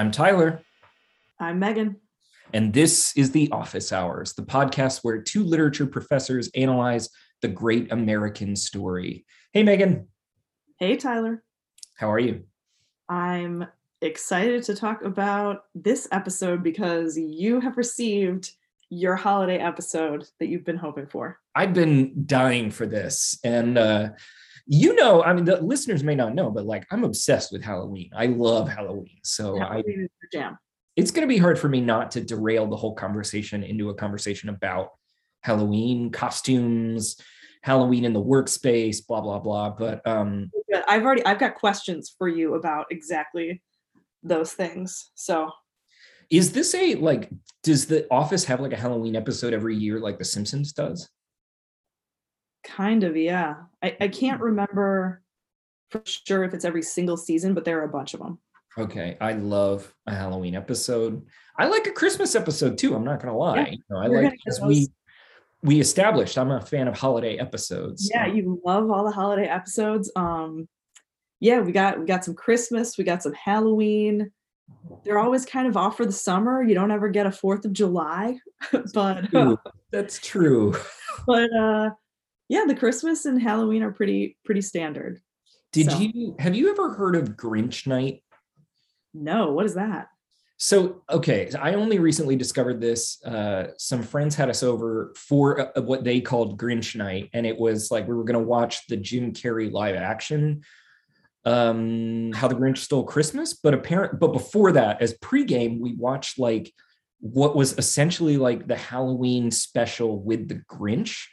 I'm Tyler. I'm Megan. And this is The Office Hours, the podcast where two literature professors analyze the great American story. Hey, Megan. Hey, Tyler. How are you? I'm excited to talk about this episode because you have received your holiday episode that you've been hoping for. I've been dying for this. And, uh, you know, I mean, the listeners may not know, but like I'm obsessed with Halloween. I love Halloween. So Halloween I, jam. It's going to be hard for me not to derail the whole conversation into a conversation about Halloween costumes, Halloween in the workspace, blah blah blah. But um, I've already I've got questions for you about exactly those things. So is this a like does the office have like a halloween episode every year like the simpsons does kind of yeah. I, I can't hmm. remember for sure if it's every single season but there are a bunch of them. Okay i love a halloween episode. I like a christmas episode too i'm not gonna lie. Yeah, you know, i like as we we established i'm a fan of holiday episodes yeah you love all the holiday episodes. Um yeah we got we got some christmas we got some halloween. They're always kind of off for the summer. You don't ever get a Fourth of July, but uh, that's true. But uh, yeah, the Christmas and Halloween are pretty pretty standard. Did so. you have you ever heard of Grinch Night? No, what is that? So okay, I only recently discovered this. Uh, some friends had us over for uh, what they called Grinch Night, and it was like we were going to watch the Jim Carrey live action um how the grinch stole christmas but apparent but before that as pregame we watched like what was essentially like the halloween special with the grinch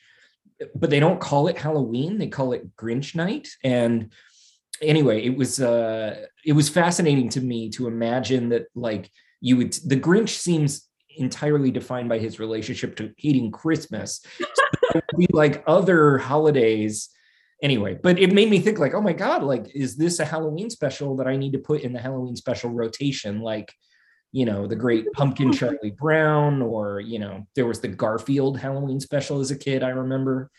but they don't call it halloween they call it grinch night. And anyway it was uh it was fascinating to me to imagine that like you would the grinch seems entirely defined by his relationship to hating christmas. So be like other holidays. Anyway but it made me think like oh my god like is this a halloween special that i need to put in the halloween special rotation? Like you know the great pumpkin charlie brown or you know there was the garfield halloween special as a kid i remember.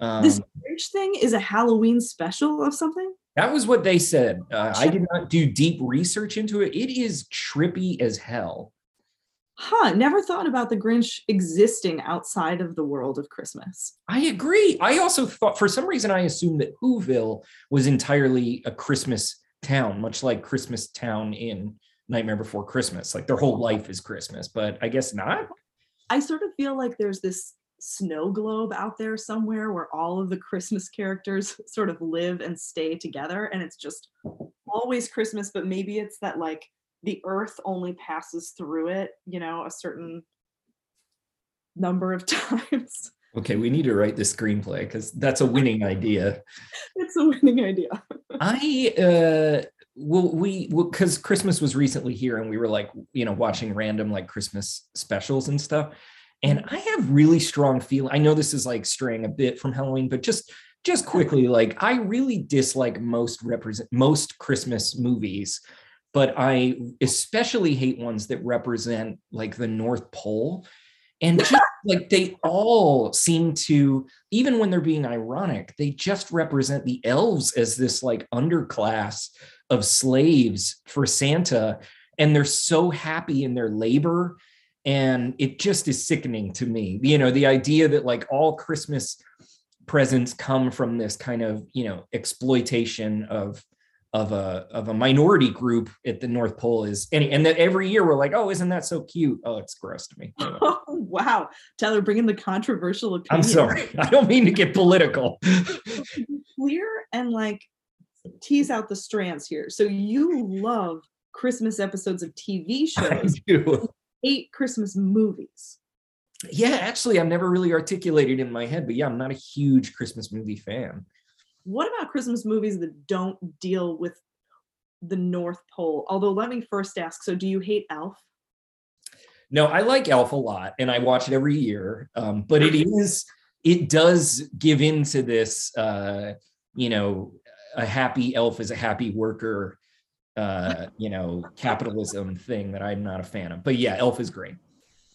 Um, this Grinch thing is a halloween special of something? That was what they said. Uh, i did not do deep research into it. It is trippy as hell. Huh, never thought about the Grinch existing outside of the world of Christmas. I agree. I also thought, for some reason, I assumed that Whoville was entirely a Christmas town, much like Christmas Town in Nightmare Before Christmas. Like their whole life is Christmas, but I guess not. I sort of feel like there's this snow globe out there somewhere where all of the Christmas characters sort of live and stay together. And it's just always Christmas, but maybe it's that like the earth only passes through it, you know, a certain number of times. Okay, we need to write this screenplay because that's a winning idea. it's a winning idea. I uh well we because well, Christmas was recently here and we were like, you know, watching random like Christmas specials and stuff. And. I have really strong feeling. I know this is like straying a bit from Halloween, but just just quickly, like I really dislike most represent most Christmas movies but I especially hate ones that represent like the North Pole. And just like they all seem to, even when they're being ironic, they just represent the elves as this like underclass of slaves for Santa. And they're so happy in their labor. And it just is sickening to me. You know, the idea that like all Christmas presents come from this kind of, you know, exploitation of of a of a minority group at the North Pole is any and that every year we're like, oh, isn't that so cute? Oh, it's gross to me. Anyway. Oh wow, Tyler, bringing the controversial opinion. I'm sorry, I don't mean to get political. Clear and like tease out the strands here. So you love Christmas episodes of TV shows. I do. Hate Christmas movies. Yeah, actually, I've never really articulated in my head, but yeah, I'm not a huge Christmas movie fan what about Christmas movies that don't deal with the North Pole? Although, let me first ask so, do you hate Elf? No, I like Elf a lot and I watch it every year. Um, but it is, it does give into this, uh, you know, a happy elf is a happy worker, uh, you know, capitalism thing that I'm not a fan of. But yeah, Elf is great.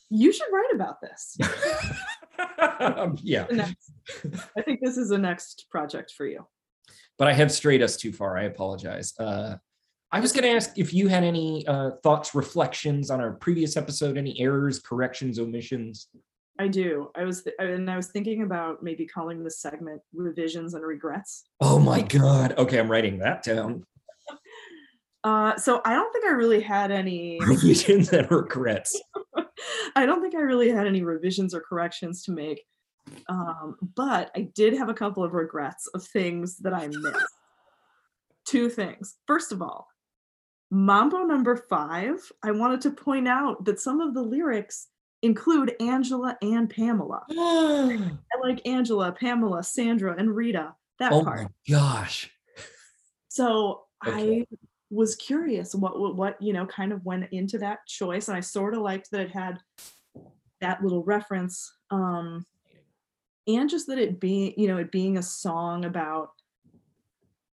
You should write about this. um, yeah. Next, I think this is the next project for you. But I have strayed us too far. I apologize. Uh, I was going to ask if you had any uh, thoughts, reflections on our previous episode, any errors, corrections, omissions. I do. I was th- and I was thinking about maybe calling this segment revisions and regrets. Oh my god. Okay, I'm writing that down. Uh, so I don't think I really had any revisions and regrets. I don't think I really had any revisions or corrections to make. Um, but I did have a couple of regrets of things that I missed. Two things. First of all, Mambo number five, I wanted to point out that some of the lyrics include Angela and Pamela. I like Angela, Pamela, Sandra, and Rita. That oh part. my gosh. So Okay. I was curious what, what what you know kind of went into that choice, and I sort of liked that it had that little reference, um, and just that it being you know it being a song about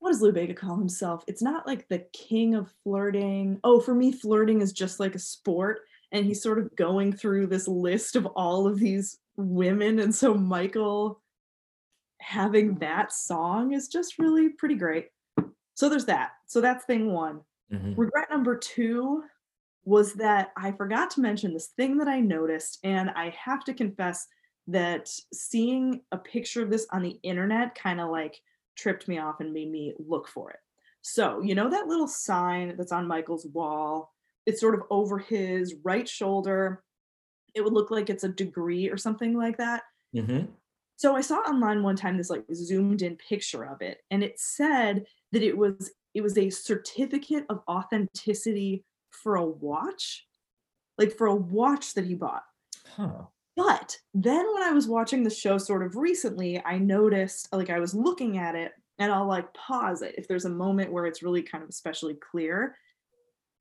what does Lou Bega call himself? It's not like the king of flirting. Oh, for me, flirting is just like a sport, and he's sort of going through this list of all of these women, and so Michael having that song is just really pretty great. So there's that. So that's thing one. Mhm. Regret number two was that I forgot to mention this thing that I noticed, and I have to confess that seeing a picture of this on the internet kind of like tripped me off and made me look for it. So, you know, that little sign that's on Michael's wall, it's sort of over his right shoulder. It would look like it's a degree or something like that. Mhm. So I saw online one time this like zoomed in picture of it, and it said that it was it was a certificate of authenticity for a watch, like for a watch that he bought. Huh. But then when I was watching the show sort of recently, I noticed like I was looking at it and I'll like pause it if there's a moment where it's really kind of especially clear.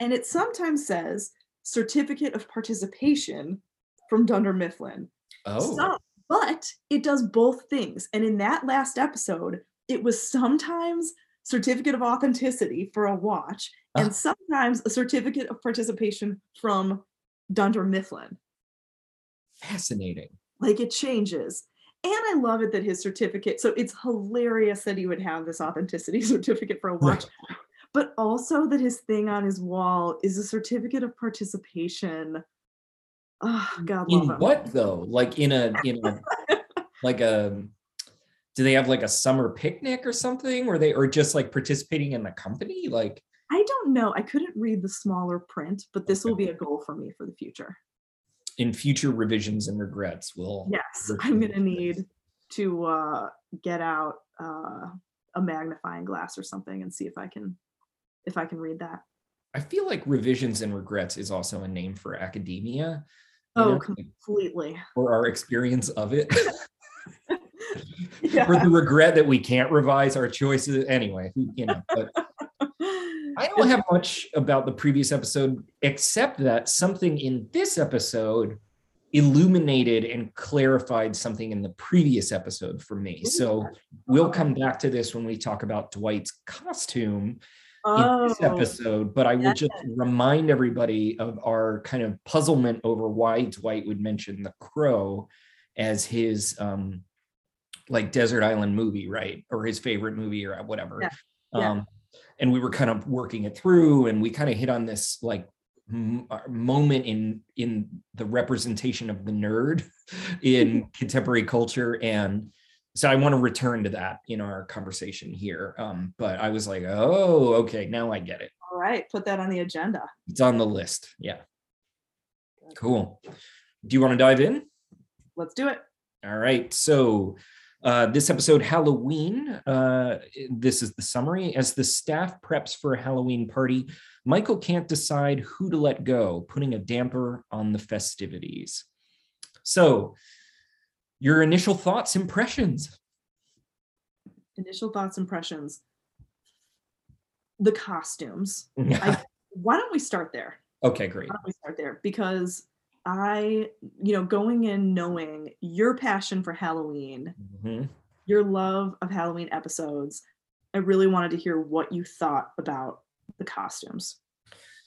And it sometimes says certificate of participation from Dunder Mifflin. Oh. So- but it does both things. And in that last episode, it was sometimes certificate of authenticity for a watch and Ah. sometimes a certificate of participation from Dunder Mifflin. Fascinating. Like it changes. And I love it that his certificate, so it's hilarious that he would have this authenticity certificate for a watch, but also that his thing on his wall is a certificate of participation. Oh, God love In him. what though? Like in a in a like a do they have like a summer picnic or something? Or they or just like participating in the company? Like I don't know. I couldn't read the smaller print, but this will be a goal for me for the future. in future revisions and regrets, we'll Yes, I'm gonna need to uh, get out uh, a magnifying glass or something and see if I can if I can read that. I feel like revisions and regrets is also a name for academia. Oh, know, completely. or our experience of it. Yeah. for the regret that we can't revise our choices anyway, you know, but I don't have much about the previous episode except that something in this episode illuminated and clarified something in the previous episode for me. So we'll come back to this when we talk about Dwight's costume in oh, this episode, but I will just remind everybody of our kind of puzzlement over why Dwight would mention the crow as his um like desert island movie, right? Or his favorite movie or whatever. Yeah. Yeah. Um and we were kind of working it through and we kind of hit on this like uh, moment in in the representation of the nerd in contemporary culture and so I want to return to that in our conversation here. Um, but I was like, oh, okay, now I get it. all right. Put that on the agenda. It's on the list. Yeah. Cool. Do you want to dive in? Let's do it. All right. So uh, this episode, Halloween, uh, this is the summary. As the staff preps for a Halloween party, Michael can't decide who to let go, putting a damper on the festivities. So, your initial thoughts, impressions? Initial thoughts, impressions. The costumes. I, why don't we start there? okay, great. Why don't we start there? Because I, you know, going in knowing your passion for Halloween, Mhm. your love of Halloween episodes, I really wanted to hear what you thought about the costumes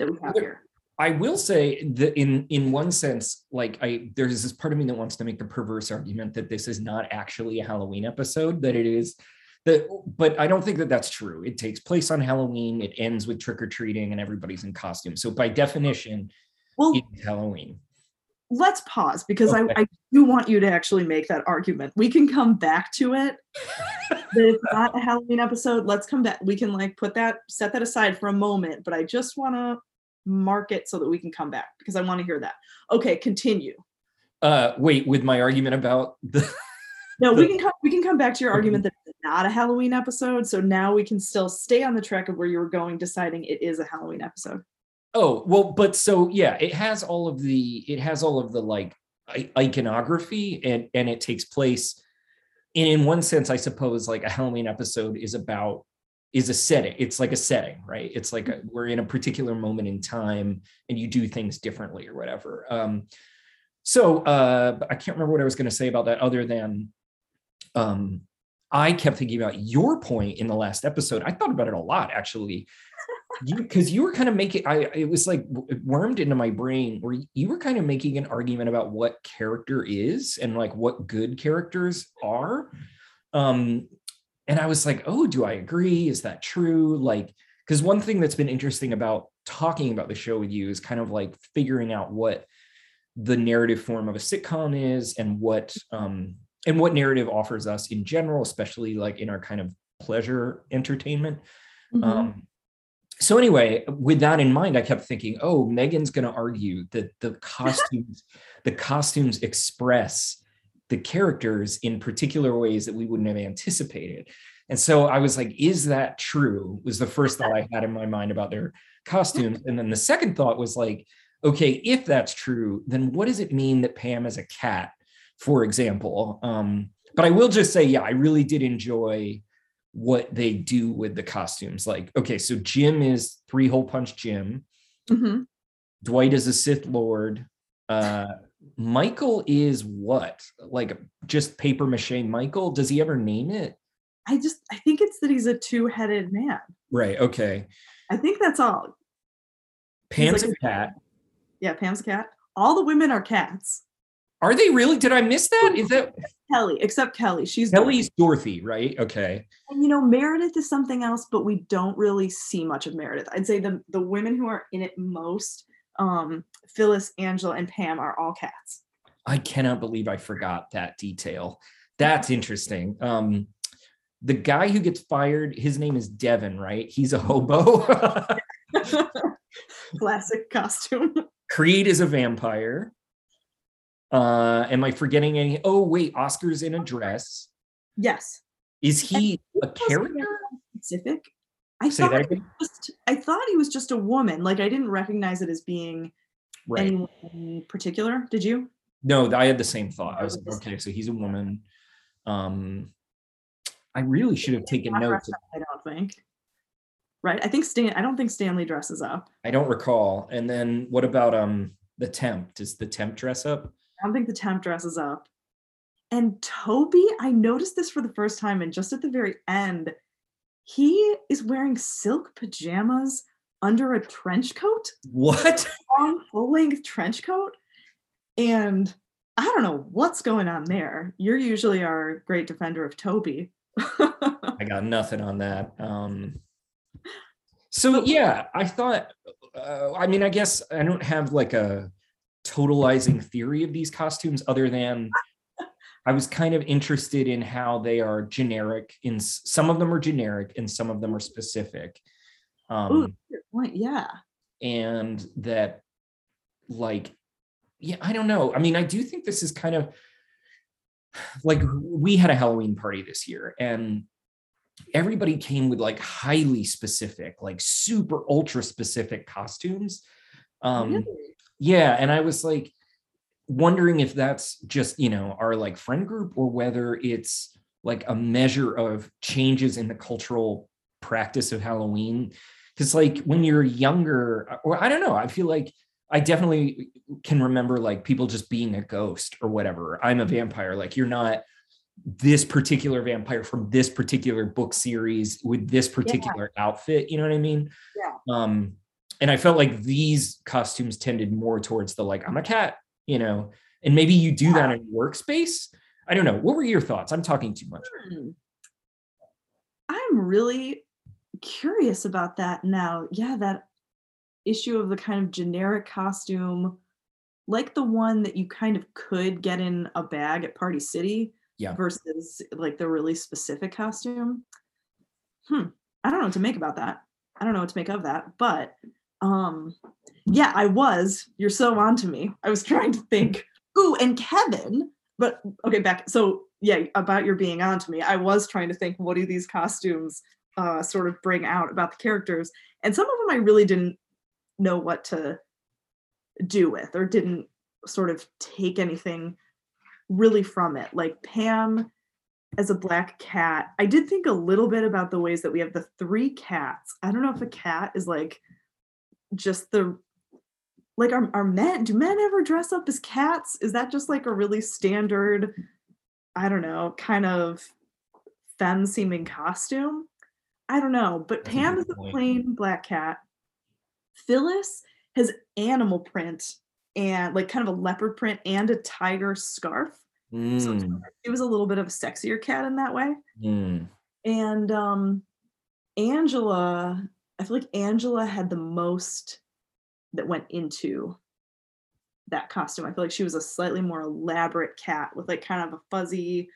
that we have here. I will say that in in one sense, like I there's this part of me that wants to make the perverse argument that this is not actually a Halloween episode, that it is that, but I don't think that that's true. It takes place on Halloween. It ends with trick or treating, and everybody's in costume. So by definition, Well, it's Halloween. let's pause because Okay. I, I do want you to actually make that argument. We can come back to it. it's not a Halloween episode. Let's come back. We can like put that, set that aside for a moment, but I just want to mark it so that we can come back because I want to hear that. Okay, continue. Uh, wait, with my argument about the No, we can come we can come back to your argument that it's not a Halloween episode. So now we can still stay on the track of where you were going, deciding it is a Halloween episode. Oh, well, but so yeah, it has all of the it has all of the like iconography and and it takes place and in one sense I suppose like a Halloween episode is about is a setting. It's like a setting, right? It's like a, we're in a particular moment in time and you do things differently or whatever. Um so uh I can't remember what I was going to say about that other than um I kept thinking about your point in the last episode. I thought about it a lot actually because you were kind of making i it was like wormed into my brain where you were kind of making an argument about what character is and like what good characters are um and i was like oh do i agree? Is that true? Like because one thing that's been interesting about talking about the show with you is kind of like figuring out what the narrative form of a sitcom is and what um and what narrative offers us in general especially like in our kind of pleasure entertainment. Mhm. um, so anyway, with that in mind, I kept thinking, oh, Megan's going to argue that the costumes, the costumes express the characters in particular ways that we wouldn't have anticipated. And so I was like, is that true? Was the first thought I had in my mind about their costumes. And then the second thought was like, okay, if that's true, then what does it mean that Pam is a cat, for example? Um, but I will just say, yeah, I really did enjoy what they do with the costumes. Like, okay, so Jim is three hole punch Jim. Mhm. Dwight is a Sith Lord. Uh, Michael is what? Like just paper mache Michael? Does he ever name it? I just I think it's that he's a two-headed man. Right. Okay. I think that's all. Pam's like a cat. Yeah, Pam's a cat. All the women are cats. Are they really? Did I miss that? Is that Kelly, except Kelly. She's Kelly's Dorothy, right? Okay. And you know, Meredith is something else, but we don't really see much of Meredith. I'd say the the women who are in it most, um, Phyllis, Angela, and Pam are all cats. I cannot believe I forgot that detail. That's interesting. Um, the guy who gets fired, his name is Devin, right? He's a hobo. Classic costume. Creed is a vampire. Uh, am I forgetting any? Oh, wait, Oscar's in a dress. yes. Is he a character? Specific. I Say thought that he was again. just I thought he was just a woman. Like I didn't recognize it as being Right. anyone in particular. Did you? No, I had the same thought. I was like, okay, so he's a woman. Um, I really should have taken notes. up, I don't think. Right. I think Stan. I don't think Stanley dresses up. I don't recall. And then what about um the temp? Does the temp dress up? I don't think the temp dresses up. And Toby, I noticed this for the first time, and just at the very end, he is wearing silk pajamas under a trench coat, What? long full length trench coat. And I don't know what's going on there. You're usually our great defender of Toby. I got nothing on that. Um, so yeah, I thought. Uh, I mean, I guess I don't have like a totalizing theory of these costumes, other than I was kind of interested in how they are generic. In some of them are generic, and some of them are specific. Ooh, Um, good point. Yeah. and that, like, yeah, I don't know. I mean, I do think this is kind of like we had a Halloween party this year, and everybody came with like highly specific, like super ultra specific costumes. Um, Really? yeah, and I was like wondering if that's just, you know, our like friend group or whether it's like a measure of changes in the cultural practice of Halloween. Cause like when you're younger, or I don't know, I feel like I definitely can remember like people just being a ghost or whatever. I'm a vampire. Like you're not this particular vampire from this particular book series with this particular outfit. You know what I mean? Yeah. Um, and I felt like these costumes tended more towards the like, I'm a cat, you know, and maybe you do that in workspace. I don't know. What were your thoughts? I'm talking too much. I'm really curious about that now. Yeah, that issue of the kind of generic costume, like the one that you kind of could get in a bag at Party City Yeah. versus like the really specific costume. Hmm. I don't know what to make about that. I don't know what to make of that, but um yeah, I was. You're so on to me. I was trying to think. Ooh, and Kevin, but okay, back. So yeah, about your being on to me. I was trying to think what do these costumes uh sort of bring out about the characters. And some of them I really didn't know what to do with or didn't sort of take anything really from it. Like Pam as a black cat, I did think a little bit about the ways that we have the three cats. I don't know if a cat is like just the like are, are men do men ever dress up as cats? Is that just like a really standard, I don't know, kind of femme seeming costume? I don't know, but That's Pam is a plain black cat. Phyllis has animal print and like kind of a leopard print and a tiger scarf. So Mm, she was a little bit of a sexier cat in that way. mm. And um Angela, I feel like Angela had the most that went into that costume. I feel like she was a slightly more elaborate cat with like kind of a fuzzy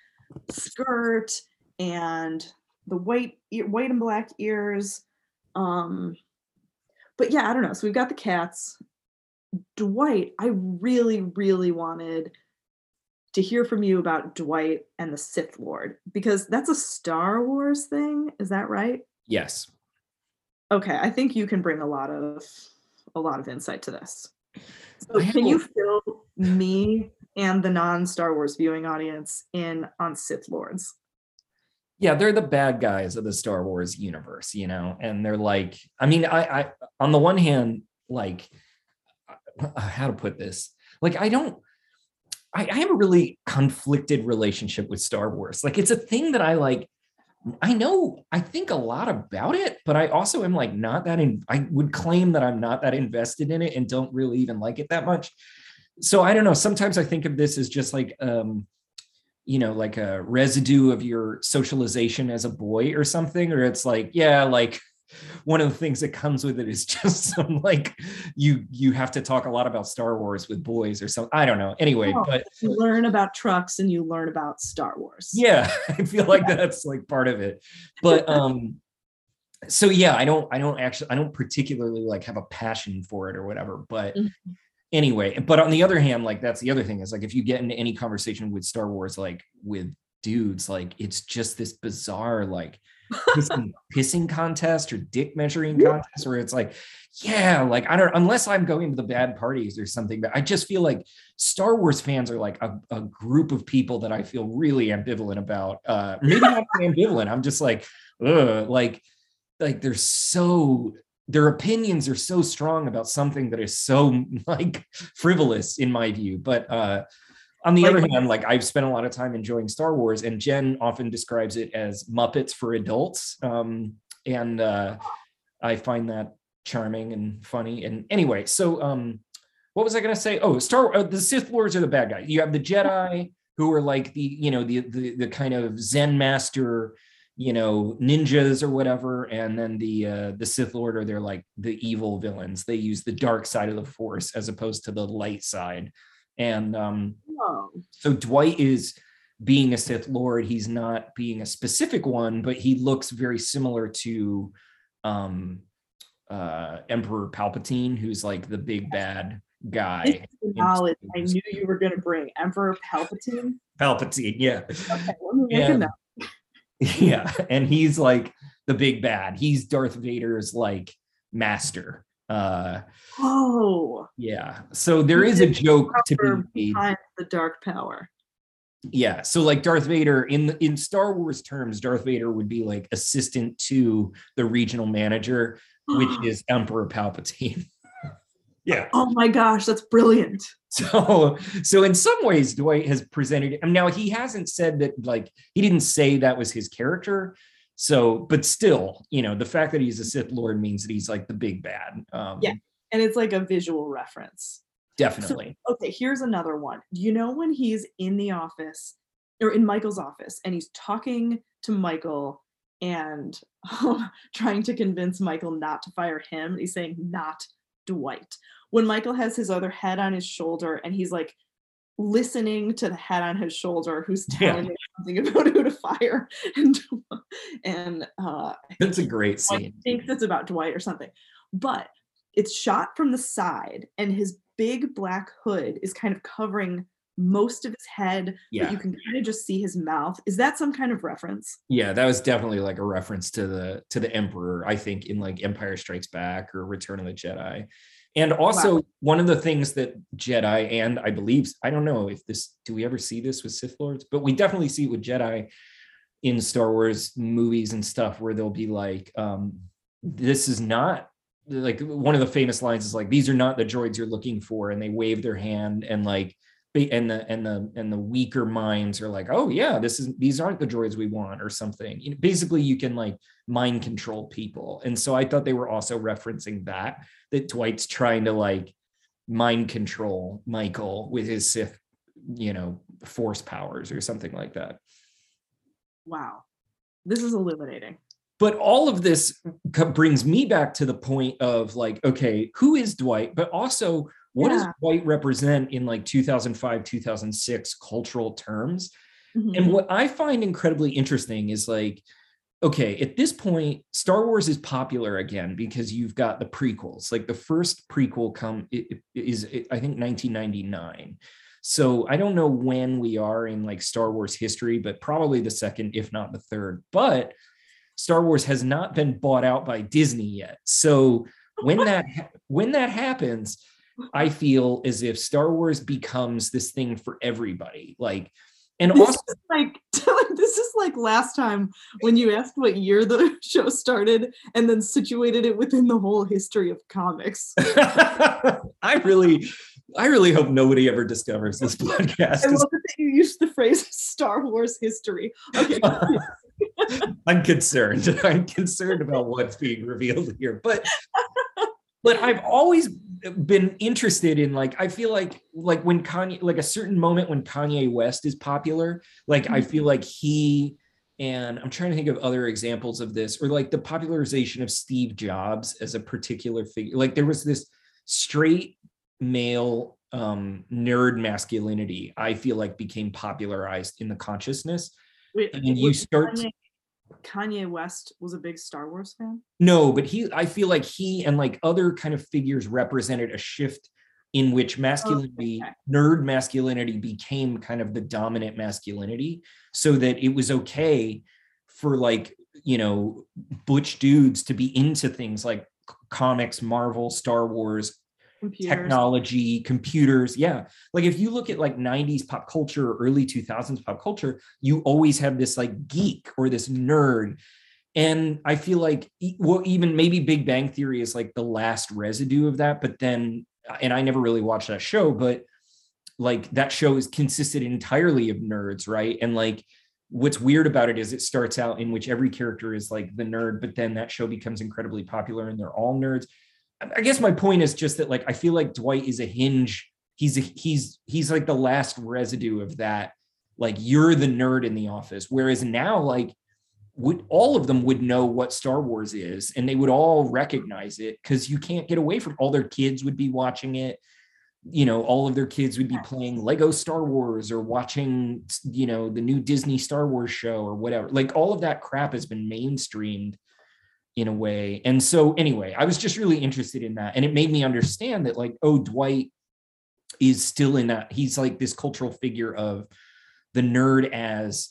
skirt and the white white and black ears. Um but yeah, I don't know. So we've got the cats. Dwight, I really, really wanted to hear from you about Dwight and the Sith Lord because that's a Star Wars thing. Is that right? Yes. Okay, I think you can bring a lot of a lot of insight to this. So can you fill me and the non-Star Wars viewing audience in on Sith Lords? yeah they're the bad guys of the star wars universe you know and they're like i mean i i on the one hand like uh, how to put this like i don't I, I have a really conflicted relationship with star wars like it's a thing that i like i know i think a lot about it but i also am like not that in i would claim that i'm not that invested in it and don't really even like it that much. So i don't know sometimes i think of this as just like um you know like a residue of your socialization as a boy or something or it's like yeah like one of the things that comes with it is just some like you you have to talk a lot about star wars with boys or something i don't know anyway Oh. but You learn about trucks and you learn about Star Wars. yeah i feel like that's like part of it but um so yeah i don't i don't actually i don't particularly like have a passion for it or whatever but Mhm. anyway but on the other hand like that's the other thing is like if you get into any conversation with star wars like with dudes like it's just this bizarre like pissing, pissing contest or dick measuring contest where it's like yeah like i don't unless i'm going to the bad parties or something but i just feel like star wars fans are like a, a group of people that i feel really ambivalent about uh maybe not ambivalent i'm just like ugh, like like they're so their opinions are so strong about something that is so like frivolous in my view but uh on the Like- other hand like i've spent a lot of time enjoying star wars and jen often describes it as muppets for adults um and uh i find that charming and funny and anyway so um what was i going to say? Oh star uh, the sith lords are the bad guys. You have the jedi who are like the you know the the, the kind of zen master you know ninjas or whatever and then the uh the sith lord are they're like the evil villains. They use the dark side of the force as opposed to the light side and um Oh, so dwight is being a sith lord he's not being a specific one but he looks very similar to um uh emperor palpatine who's like the big bad guy knowledge I knew you were going to bring. Emperor Palpatine. palpatine yeah Okay, let me make Yeah. a note. yeah and he's like the big bad he's darth vader's like master uh Oh, yeah so there is a joke to be made behind the dark power. yeah so like darth vader in in star wars terms darth vader would be like assistant to the regional manager which is emperor palpatine yeah Oh my gosh, that's brilliant. so so in some ways dwight has presented and now he hasn't said that like he didn't say that was his character so but still you know the fact that he's a sith lord means that he's like the big bad um Yeah. And it's like a visual reference. definitely Okay, here's another one. You know when he's in the office or in Michael's office and he's talking to Michael and um, trying to convince Michael not to fire him. He's saying not Dwight. When Michael has his other head on his shoulder and he's like listening to the head on his shoulder who's telling Yeah. him something about who to fire and and uh That's a great scene i think it's about Dwight or something. But it's shot from the side and his big black hood is kind of covering most of his head, but Yeah. you can kind of just see his mouth. Is that some kind of reference? Yeah, that was definitely like a reference to the to the Emperor, I think, in like Empire Strikes Back or Return of the Jedi. And also one of the things that Jedi and I believe I don't know if this do we ever see this with Sith Lords, but we definitely see it with Jedi in Star Wars movies and stuff where they'll be like, um, this is not like one of the famous lines is like, these are not the droids you're looking for, and they wave their hand and like and the and the and the weaker minds are like oh yeah this is these aren't the droids we want or something you know, basically you can like mind control people and so i thought they were also referencing that that dwight's trying to like mind control michael with his sith you know force powers or something like that Wow. This is illuminating. but all of this brings me back to the point of like okay who is dwight but also what does Dwight represent in like 2005 2006 cultural terms Mhm. And what I find incredibly interesting is like, okay, at this point, Star Wars is popular again because you've got the prequels. Like the first prequel come is I think 1999. So I don't know when we are in like Star Wars history, but probably the second, if not the third. But Star Wars has not been bought out by Disney yet. So when that when that happens, I feel as if Star Wars becomes this thing for everybody. Like, and This also like this is like last time when you asked what year the show started and then situated it within the whole history of comics. I really, I really hope nobody ever discovers this podcast. I love that you used the phrase Star Wars history. Okay. I'm concerned. I'm concerned about what's being revealed here. But, but I've always been interested in like I feel like like when Kanye like a certain moment when Kanye West is popular, like I feel like he and I'm trying to think of other examples of this or like the popularization of Steve Jobs as a particular figure. Like there was this straight male um nerd masculinity I feel like became popularized in the consciousness Wait, and you start Kanye, Kanye West was a big Star Wars fan. No, but he, I feel like he and like other kind of figures represented a shift in which masculinity, okay. nerd masculinity became kind of the dominant masculinity so that it was okay for like, you know, butch dudes to be into things like comics, Marvel, Star Wars, Computers. technology, computers. Yeah. Like if you look at like 90s pop culture, early 2000s pop culture, you always have this like geek or this nerd. And I feel like, well, even maybe Big Bang Theory is like the last residue of that. But then, and I never really watched that show, but like that show is consisted entirely of nerds, right? And like, what's weird about it is it starts out in which every character is like the nerd, but then that show becomes incredibly popular and they're all nerds. I guess my point is just that like I feel like Dwight is a hinge. He's a, he's he's like the last residue of that. Like you're the nerd in the office, whereas now like would all of them would know what Star Wars is, and they would all recognize it because you can't get away from all their kids would be watching it. You know, all of their kids would be playing Lego Star Wars or watching, you know, the new Disney Star Wars show or whatever. Like all of that crap has been mainstreamed in a way. And so anyway, I was just really interested in that. And it made me understand that like, oh, Dwight is still in that. He's like this cultural figure of the nerd as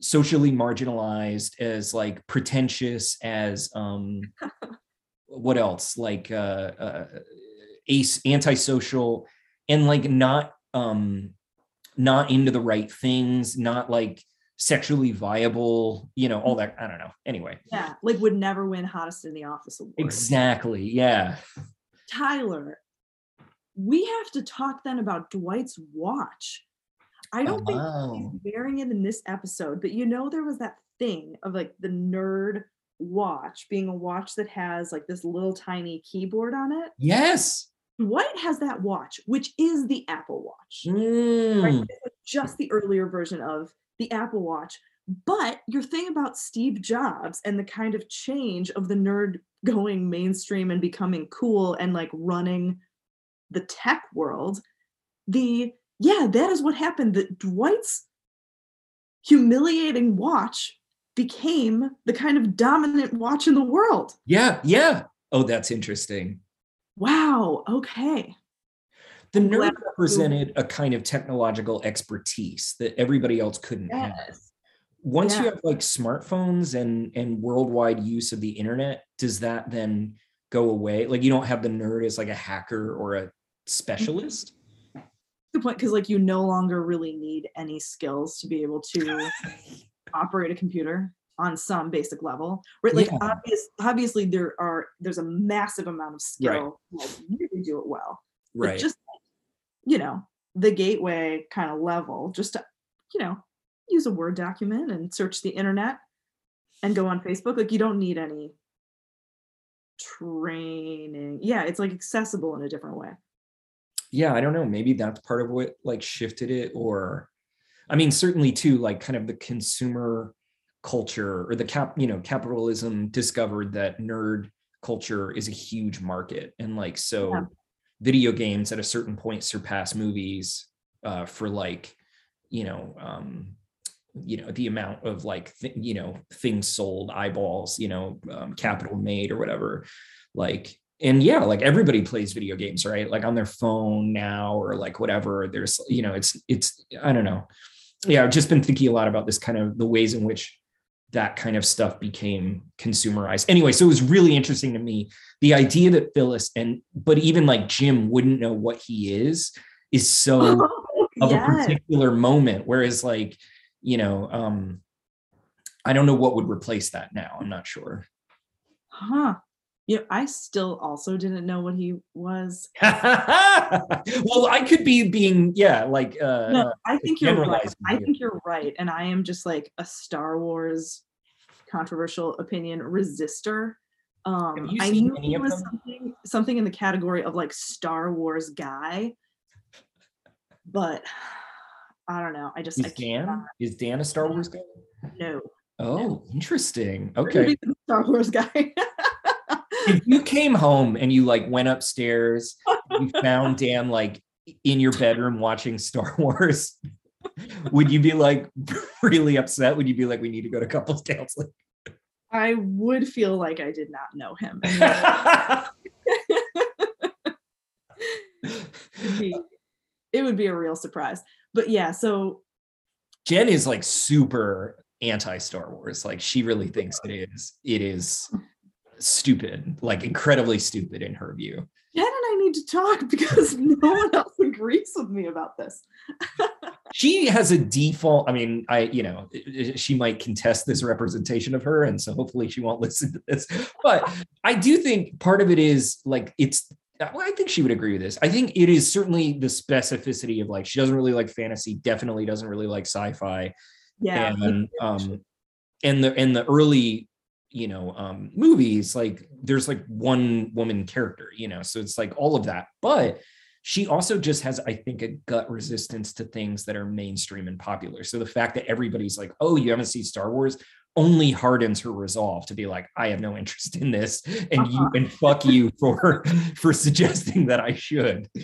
socially marginalized, as like pretentious, as um what else? Like uh uh ace antisocial and like not um not into the right things, not like sexually viable, you know, all that. I don't know. Anyway. Yeah, like would never win hottest in the office award. Exactly. Yeah. Tyler, we have to talk then about Dwight's watch. I don't think Wow. he's wearing it in this episode, but you know there was that thing of like the nerd watch being a watch that has like this little tiny keyboard on it. Yes. Dwight has that watch, which is the Apple Watch. Mm. It's just the earlier version of the Apple Watch, but your thing about Steve Jobs and the kind of change of the nerd going mainstream and becoming cool and like running the tech world, the yeah, that is what happened. That Dwight's humiliating watch became the kind of dominant watch in the world. Yeah, yeah. Oh, that's interesting. Wow. Okay. The nerd represented a kind of technological expertise that everybody else couldn't have. Yes. Once you have like smartphones and and worldwide use of the internet, does that then go away? Like you don't have the nerd as like a hacker or a mm-hmm. specialist? Good point. Because like you no longer really need any skills to be able to operate a computer on some basic level. Right. Like Yeah. obvious, obviously there are there's a massive amount of skill to like really do it well. Right. just you know, the gateway kind of level, just to, you know, use a Word document and search the internet and go on Facebook. Like you don't need any training. Yeah, it's like accessible in a different way. yeah i don't know maybe that's part of what like shifted it or i mean certainly too like kind of the consumer culture or the cap you know capitalism discovered that nerd culture is a huge market and like so Yeah. Video games at a certain point surpass movies uh, for like you know um you know the amount of like th- you know things sold eyeballs you know um, capital made or whatever. Like and yeah like everybody plays video games right? Like on their phone now or like whatever there's you know it's it's i don't know. Yeah i've just been thinking a lot about this kind of the ways in which that kind of stuff became consumerized anyway so it was really interesting to me the idea that phyllis and but even like jim wouldn't know what he is is so of a particular moment whereas like you know um i don't know what would replace that now i'm not sure Huh. You know, I still also didn't know what he was. well i could be being yeah like uh No, I think you're right. I think you're right. And I am just like a Star Wars controversial opinion resistor. Um, I knew he was something, something in the category of like Star Wars guy, but I don't know. I just I is dan cannot is dan a star wars guy no oh interesting okay Star Wars guy. if you came home and you like went upstairs you found dan like in your bedroom watching star wars would you be like really upset would you be like we need to go to couples counseling I would feel like I did not know him. it'd be- it would be a real surprise. But yeah, so Jen is like super anti Star Wars. Like she really thinks it is it is stupid, like incredibly stupid in her view. Jen and I need to talk because no one else agrees with me about this. She has a default. I mean, I you know she might contest this representation of her, and so hopefully she won't listen to this. But I do think part of it is like it's. Well, I think she would agree with this. I think it is certainly the specificity of like she doesn't really like fantasy. Definitely doesn't really like sci-fi. Yeah. and um and the and the early you know um movies like there's like one woman character you know so it's like all of that but she also just has i think a gut resistance to things that are mainstream and popular so the fact that everybody's like oh you haven't seen star wars only hardens her resolve to be like i have no interest in this and you Uh-huh. and fuck you for for suggesting that i should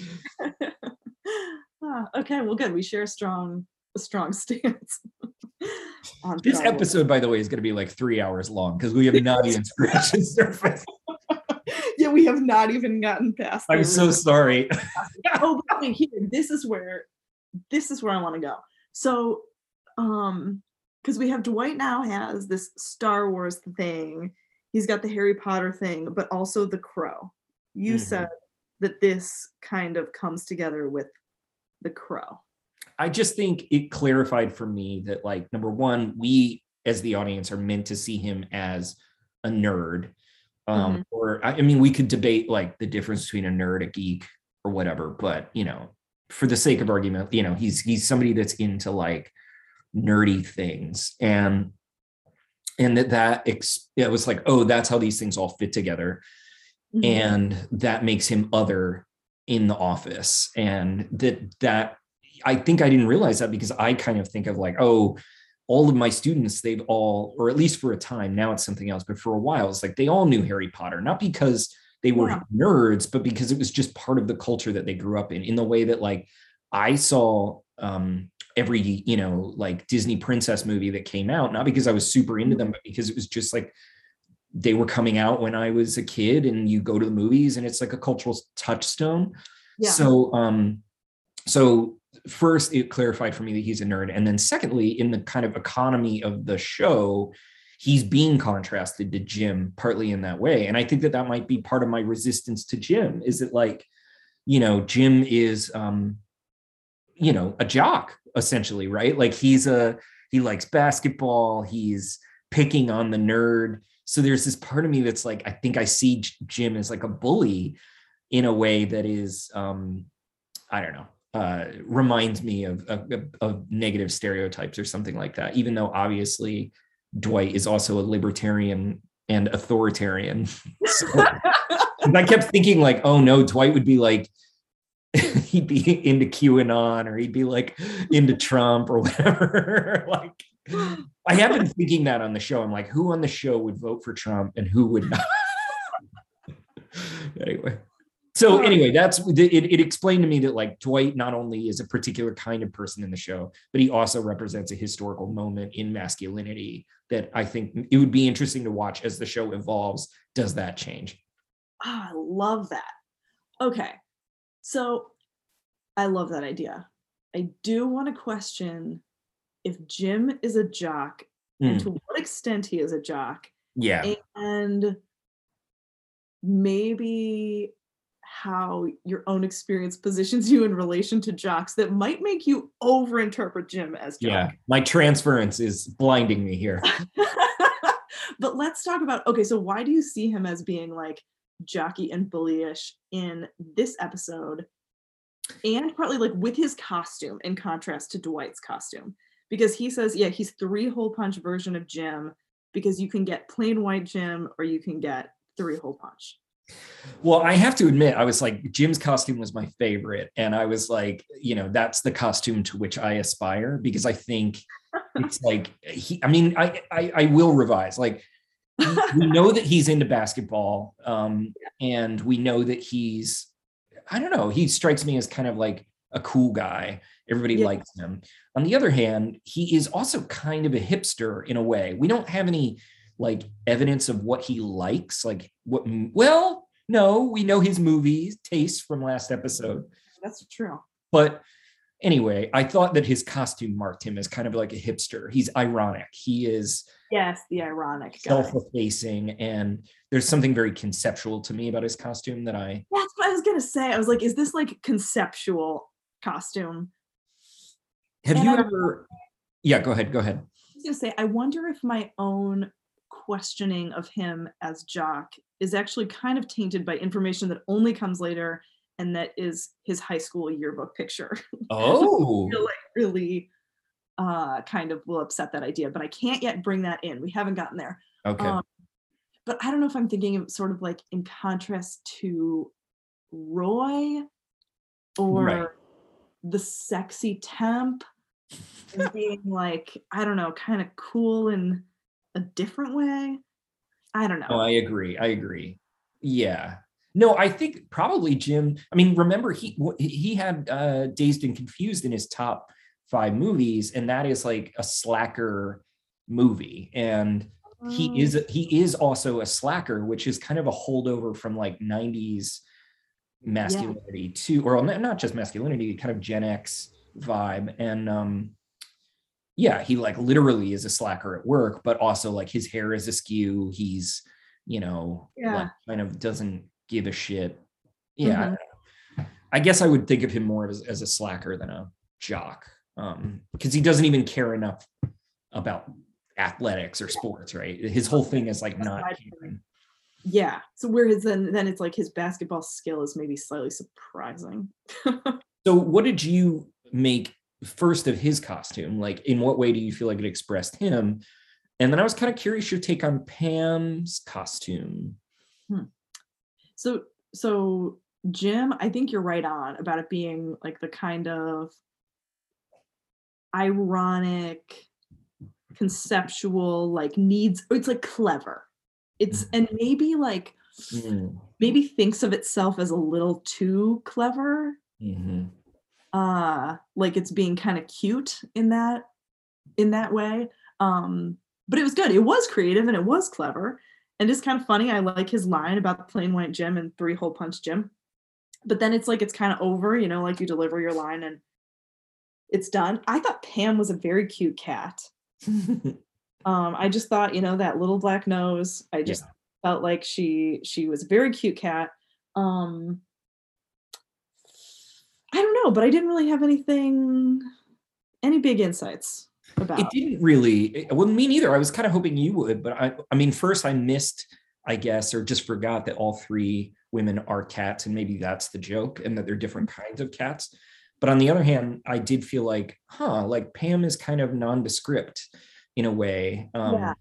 Ah, okay, well good. We share a strong a strong stance. on this episode by the way is going to be like three hours long because we have not even scratched the surface we have not even gotten past i'm so sorry. Oh but wait, here this is where this is where i want to go. So um because we have dwight now has this star wars thing. He's got the harry potter thing but also the crow. You Mhm. said that this kind of comes together with the crow. I just think it clarified for me that, like, number one, we as the audience are meant to see him as a nerd. Um, Mhm. or I mean, we could debate like the difference between a nerd, a geek, or whatever, but you know, for the sake of argument, you know, he's he's somebody that's into like nerdy things. And and that that ex- it was like, oh, that's how these things all fit together Mhm. and that makes him other in the office and that that i think i didn't realize that because i kind of think of like oh all of my students, they've all, or at least for a time, now it's something else, but for a while, it's like they all knew Harry Potter, not because they were Yeah. nerds, but because it was just part of the culture that they grew up in, in the way that like I saw um every, you know, like Disney princess movie that came out, not because I was super into them, but because it was just like they were coming out when I was a kid and you go to the movies and it's like a cultural touchstone. Yeah. So um so first it clarified for me that he's a nerd. And then secondly in the kind of economy of the show he's being contrasted to Jim partly in that way. And I think that that might be part of my resistance to Jim is that like you know Jim is um you know a jock essentially right? Like he's a he likes basketball he's picking on the nerd. So there's this part of me that's like i think i see jim as like a bully in a way that is um i don't know uh reminds me of, of of negative stereotypes or something like that even though obviously dwight is also a libertarian and authoritarian so i kept thinking like oh no dwight would be like he'd be into qanon or he'd be like into trump or whatever like I have been thinking that on the show. I'm like, who on the show would vote for Trump and who would not? anyway. So anyway, that's it, it explained to me that like Dwight not only is a particular kind of person in the show, but he also represents a historical moment in masculinity that I think it would be interesting to watch as the show evolves. Does that change? Ah, I love that. Okay. So I love that idea. I do want to question if Jim is a jock and Mm, to what extent he is a jock yeah. and maybe how your own experience positions you in relation to jocks that might make you overinterpret Jim as jock. Yeah. My transference is blinding me here. but let's talk about okay, so why do you see him as being like jockey and bullyish in this episode? And partly like with his costume in contrast to Dwight's costume. Because he says, yeah, he's three hole punch version of Jim because you can get plain white Jim or you can get three hole punch. Well, I have to admit, I was like, Jim's costume was my favorite. And I was like, you know, that's the costume to which I aspire because I think it's like, he, I mean, I, I, I will revise. Like, we know that he's into basketball. Um, and we know that he's, I don't know, he strikes me as kind of like a cool guy. Everybody Yeah. likes him. On the other hand, he is also kind of a hipster in a way. We don't have any like evidence of what he likes, like what, well, no, we know his movie taste from last episode. That's true. But anyway, I thought that his costume marked him as kind of like a hipster. He's ironic. He is Yes, the ironic self-effacing and there's something very conceptual to me about his costume that I That's what I was gonna say. I was like, is this like conceptual costume? have And you I- ever yeah go ahead go ahead I was gonna say, I wonder if my own questioning of him as Jock is actually kind of tainted by information that only comes later, and that is his high school yearbook picture. oh like really uh kind of will upset that idea, but I can't yet bring that in. We haven't gotten there. okay Um, but I don't know if I'm thinking of sort of like in contrast to Roy or Right. the sexy temp being like, I don't know, kind of cool in a different way. I don't know. No, I agree. I agree. Yeah. No, I think probably Jim. I mean, remember he he had uh, Dazed and Confused in his top five movies, and that is like a slacker movie. And he Oh, is he is also a slacker, which is kind of a holdover from like '90s masculinity too, or not not just masculinity, kind of Gen X vibe. And um, yeah, he like literally is a slacker at work, but also like his hair is askew. He's, you know, Yeah. like kind of doesn't give a shit. Yeah. I guess I would think of him more as, as a slacker than a jock. Um, because he doesn't even care enough about athletics or sports, right? His whole thing is like not caring. yeah. So whereas then then it's like his basketball skill is maybe slightly surprising. So what did you make first of his costume? Like in what way do you feel like it expressed him? And then I was kind of curious your take on Pam's costume. So so Jim, I think you're right on about it being like the kind of ironic conceptual, like needs it's like clever. It's and maybe like Mm, maybe thinks of itself as a little too clever. mhm. Uh like it's being kind of cute in that in that way. Um but it was good. It was creative and it was clever. And it's kind of funny. I like his line about the plain white Jim and three hole punch Jim. But then it's like it's kind of over, you know, like you deliver your line and it's done. I thought Pam was a very cute cat. Um, I just thought, you know, that little black nose. I just felt like she she was a very cute cat. Um, I don't know, but I didn't really have anything, any big insights about. it didn't really it- well me neither i was kind of hoping you would but i i mean first i missed i guess or just forgot that all three women are cats and maybe that's the joke and that they're different kinds of cats but on the other hand i did feel like huh like pam is kind of nondescript in a way um Yeah.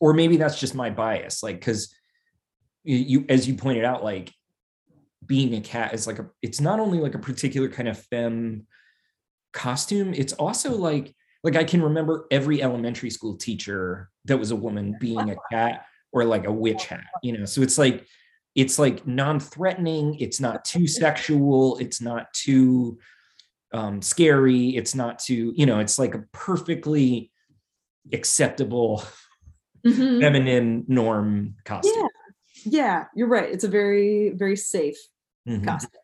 or maybe that's just my bias like because you, you as you pointed out like being a cat is like a it's not only like a particular kind of femme costume it's also like like I can remember every elementary school teacher that was a woman being a cat or like a witch hat, you know. So it's like it's like non-threatening, it's not too sexual, it's not too um scary, it's not too, you know, it's like a perfectly acceptable Mhm. feminine norm costume. Yeah, yeah, you're right. It's a very very safe Mhm. costume.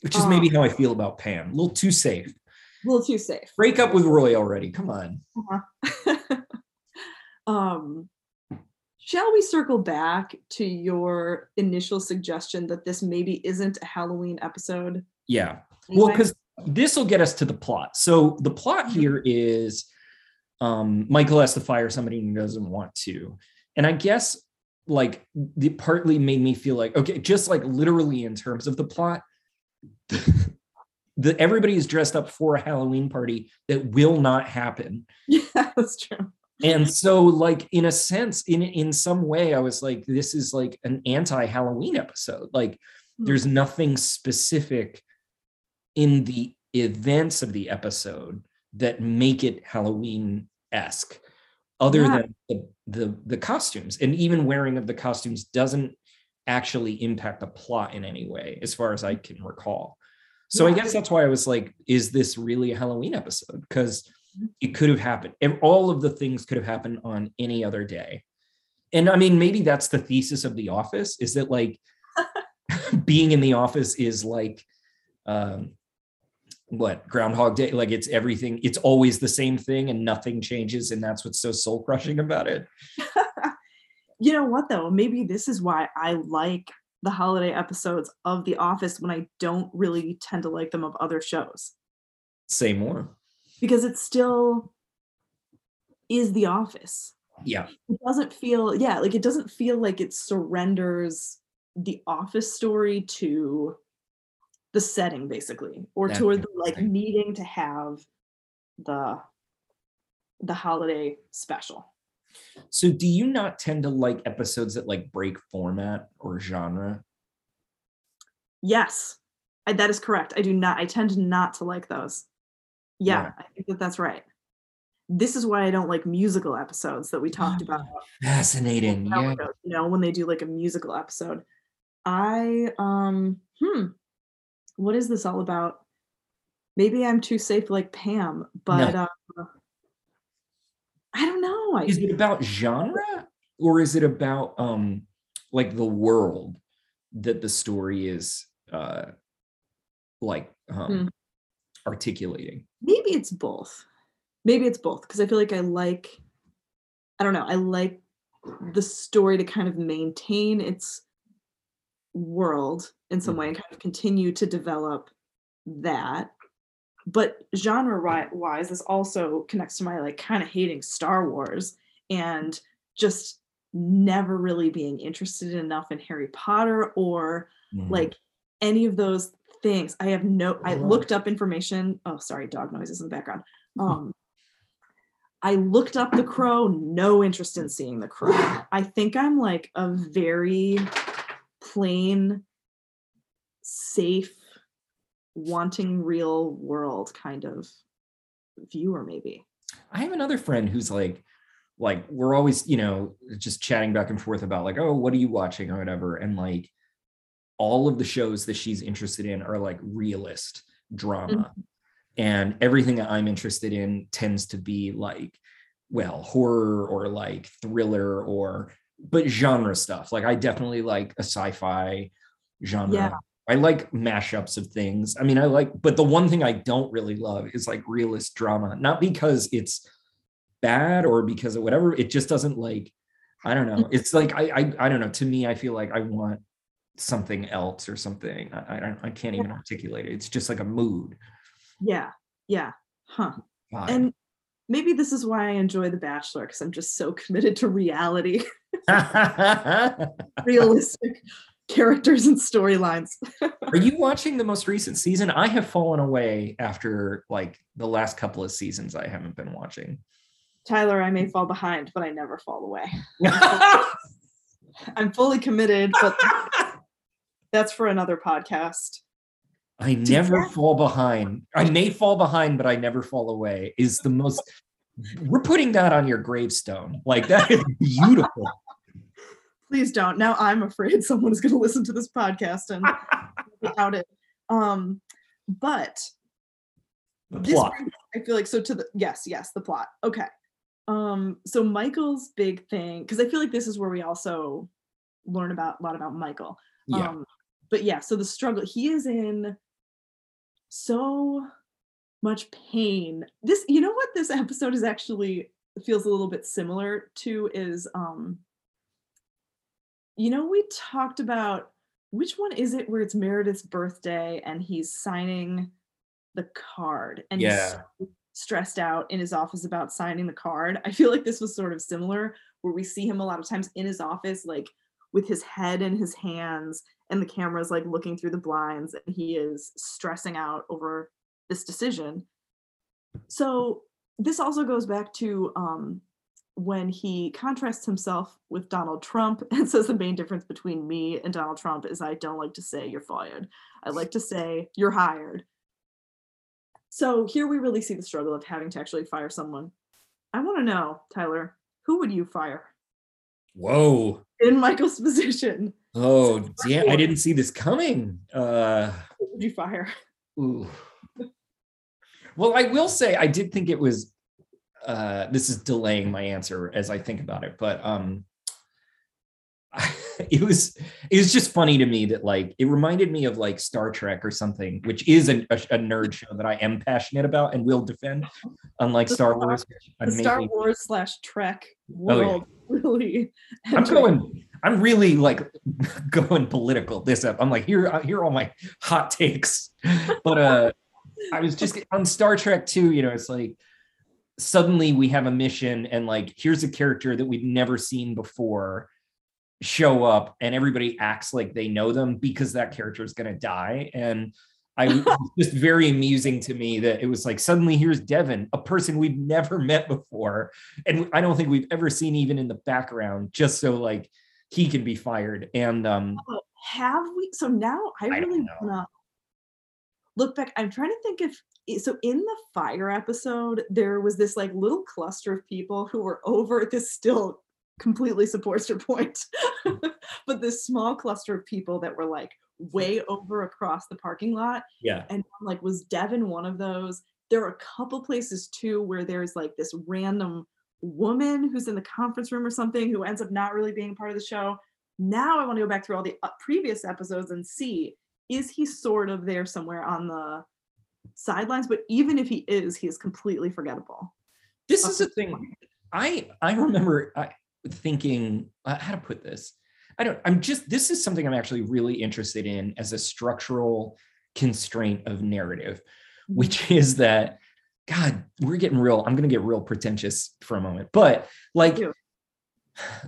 Which is maybe how I feel about Pam. A little too safe. A little too safe. Break up with Roy already. Come on. um shall we circle back to your initial suggestion that this maybe isn't a halloween episode Yeah. Well, because this will get us to the plot. So the plot Mhm. here is um, Michael has to fire somebody he doesn't want to. And I guess like the partly made me feel like, okay, just like literally in terms of the plot, the everybody is dressed up for a Halloween party that will not happen. yeah that's true And so, like, in a sense, in in some way, I was like, this is like an anti-Halloween episode. Like, Hmm. there's nothing specific in the events of the episode that make it Halloween-esque, other Yeah. than the, the the costumes. And even wearing of the costumes doesn't actually impact the plot in any way, as far as I can recall. So I guess that's why I was like, is this really a Halloween episode? Because Mhm. it could have happened. And all of the things could have happened on any other day. And I mean, maybe that's the thesis of The Office is that like being in the office is like um what groundhog day like it's everything it's always the same thing and nothing changes and that's what's so soul crushing about it. You know what though? Maybe this is why i like the holiday episodes of the office when i don't really tend to like them of other shows. Say more. Because it still is the office. Yeah. It doesn't feel yeah like it doesn't feel like it surrenders the office story to the setting basically or That's to the, like needing to have the the holiday special. So do you not tend to like episodes that like break format or genre? Yes. I, that is correct. I do not i tend not to like those. Yeah, Yeah. i think that that's right. This is why i don't like musical episodes that we talked about fascinating yeah. ago, you know when they do like a musical episode. I um hmm what is this all about? Maybe i'm too safe like pam but uh i don't know is it about genre or is it about um like the world that the story is uh like um Hmm. articulating? Maybe it's both. Maybe it's both because i feel like i like i don't know i like the story to kind of maintain its world in some way and kind of continue to develop that. But genre wise this also connects to my like kind of hating star wars and just never really being interested enough in harry potter or Mhm. like any of those things. I have no i looked up information oh sorry dog noises in the background. Um i looked up the crow no interest in seeing the crow. I think i'm like a very plain safe wanting real world kind of viewer maybe I have another friend who's like, like we're always, you know, just chatting back and forth about like, oh, what are you watching or whatever. And like all of the shows that she's interested in are like realist drama. Mm-hmm. And everything that I'm interested in tends to be like, well, horror or like thriller or but genre stuff. Like I definitely like a sci-fi genre. Yeah. I like mashups of things. I mean, I like, but the one thing I don't really love is like realist drama, not because it's bad or because of whatever. It just doesn't like, I don't know. It's like I I, I don't know. To me, I feel like I want something else or something. I, I don't I can't even articulate it. It's just like a mood. Yeah. Yeah. Huh. God. And maybe this is why I enjoy The Bachelor because I'm just so committed to reality. Realistic characters and storylines. Are you watching the most recent season? I have fallen away after like the last couple of seasons I haven't been watching. Tyler, I may fall behind, but I never fall away. I'm fully committed, but that's for another podcast. I never fall behind. I may fall behind, but I never fall away is the most we're putting that on your gravestone. Like that is beautiful. Please don't. Now I'm afraid someone is going to listen to this podcast and without it. Um, but the plot. I feel like so to the yes, yes, the plot. Okay. Um, so Michael's big thing, because I feel like this is where we also learn about a lot about Michael. Yeah. Um, but yeah, so the struggle he is in so much pain. This, you know what this episode is actually feels a little bit similar to is um you know we talked about which one is it where it's Meredith's birthday and he's signing the card and yeah. he's stressed out in his office about signing the card. I feel like this was sort of similar where we see him a lot of times in his office like with his head in his hands and the camera's like looking through the blinds and he is stressing out over this decision. So this also goes back to um, when he contrasts himself with Donald Trump and says the main difference between me and Donald Trump is I don't like to say you're fired. I like to say you're hired. So here we really see the struggle of having to actually fire someone. I want to know, Tyler, who would you fire? Whoa. In Michael's position. Oh, yeah, I didn't see this coming. Uh who would you fire? Ooh. Well, I will say I did think it was uh this is delaying my answer as I think about it, but um it was it was just funny to me that like it reminded me of like Star Trek or something, which is a, a, a nerd show that I am passionate about and will defend, unlike the Star Wars. Star Wars slash Trek world, oh, yeah. really. I'm going. I'm really like going political this up. I'm like here, here are all my hot takes, but uh, I was just on Star Trek too. You know, it's like suddenly we have a mission and like here's a character that we've never seen before show up and everybody acts like they know them because that character is going to die and I was just very amusing to me that it was like suddenly here's Devin, a person we've never met before, and I don't think we've ever seen even in the background, just so like he can be fired. And um oh, have we? So now I, I really wanna look back. I'm trying to think if so in the fire episode there was this like little cluster of people who were over this still completely supports your point. but this small cluster of people that were like way over across the parking lot. Yeah. And like, was Devin one of those? There are a couple places too where there's like this random woman who's in the conference room or something who ends up not really being part of the show. Now I want to go back through all the uh, previous episodes and see is he sort of there somewhere on the sidelines? But even if he is, he is completely forgettable. This is the thing. I I remember I, thinking uh, how to put this. I don't, I'm just, this is something I'm actually really interested in as a structural constraint of narrative, mm-hmm. which is that, God, we're getting real. I'm going to get real pretentious for a moment, but like,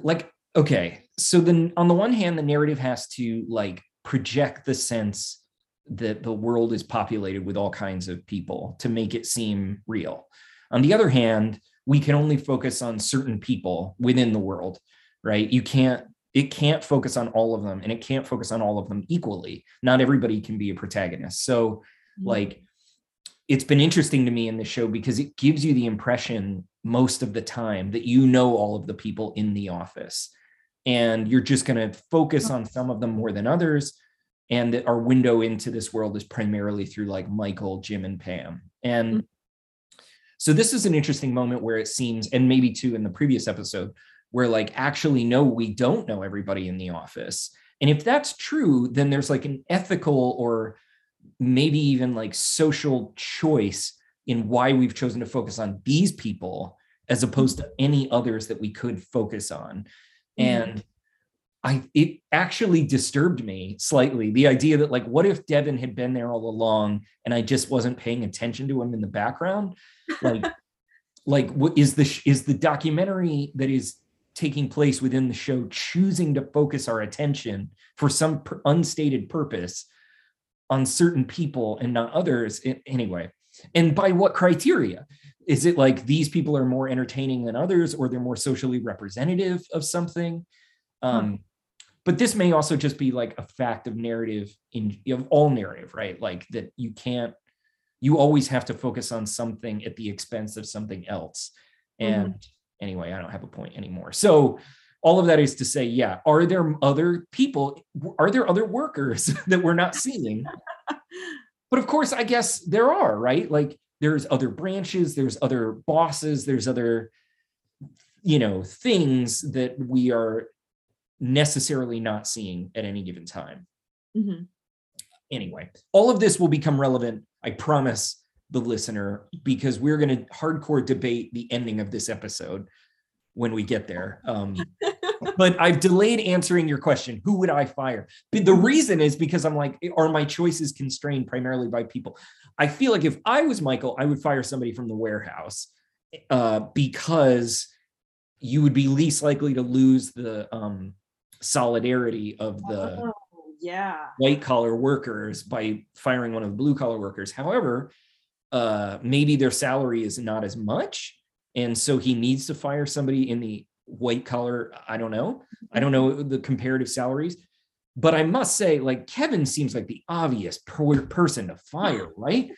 like, okay. So then on the one hand, the narrative has to like project the sense that the world is populated with all kinds of people to make it seem real. On the other hand, we can only focus on certain people within the world, right? You can't, it can't focus on all of them and it can't focus on all of them equally. Not everybody can be a protagonist. So, mm-hmm. like, it's been interesting to me in the show because it gives you the impression most of the time that you know all of the people in the office and you're just going to focus on some of them more than others and that our window into this world is primarily through like michael jim and pam and mm-hmm. so this is an interesting moment where it seems and maybe too in the previous episode where like actually no we don't know everybody in the office and if that's true then there's like an ethical or maybe even like social choice in why we've chosen to focus on these people as opposed to any others that we could focus on mm-hmm. and i it actually disturbed me slightly the idea that like what if devin had been there all along and i just wasn't paying attention to him in the background? Like like what is the is the documentary that is taking place within the show choosing to focus our attention for some per- unstated purpose on certain people and not others? Anyway and by what criteria? Is it like these people are more entertaining than others or they're more socially representative of something? Um, hmm. But this may also just be like a fact of narrative in of all narrative right like that you can't you always have to focus on something at the expense of something else mm-hmm. and mm-hmm. anyway i don't have a point anymore so all of that is to say yeah are there other people are there other workers that we're not seeing but of course i guess there are right like there's other branches there's other bosses there's other you know things that we are necessarily not seeing at any given time mm-hmm. anyway all of this will become relevant i promise the listener because we're going to hardcore debate the ending of this episode when we get there um, but I've delayed answering your question. Who would I fire? But the mm-hmm. reason is because I'm like, are my choices constrained primarily by people? I feel like if I was Michael, I would fire somebody from the warehouse uh, because you would be least likely to lose the um, solidarity of the oh, yeah white collar workers by firing one of the blue collar workers. However, uh, maybe their salary is not as much. And so he needs to fire somebody in the white collar i don't know i don't know the comparative salaries but i must say like kevin seems like the obvious per- person to fire right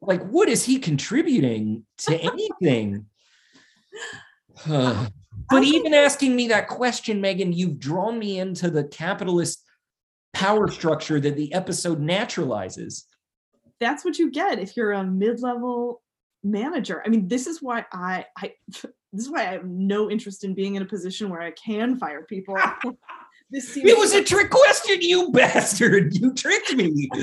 like what is he contributing to anything but even asking me that question megan you've drawn me into the capitalist power structure that the episode naturalizes that's what you get if you're a mid-level manager i mean this is why i i this is why I have no interest in being in a position where I can fire people. this seems it was a trick question, you bastard. You tricked me.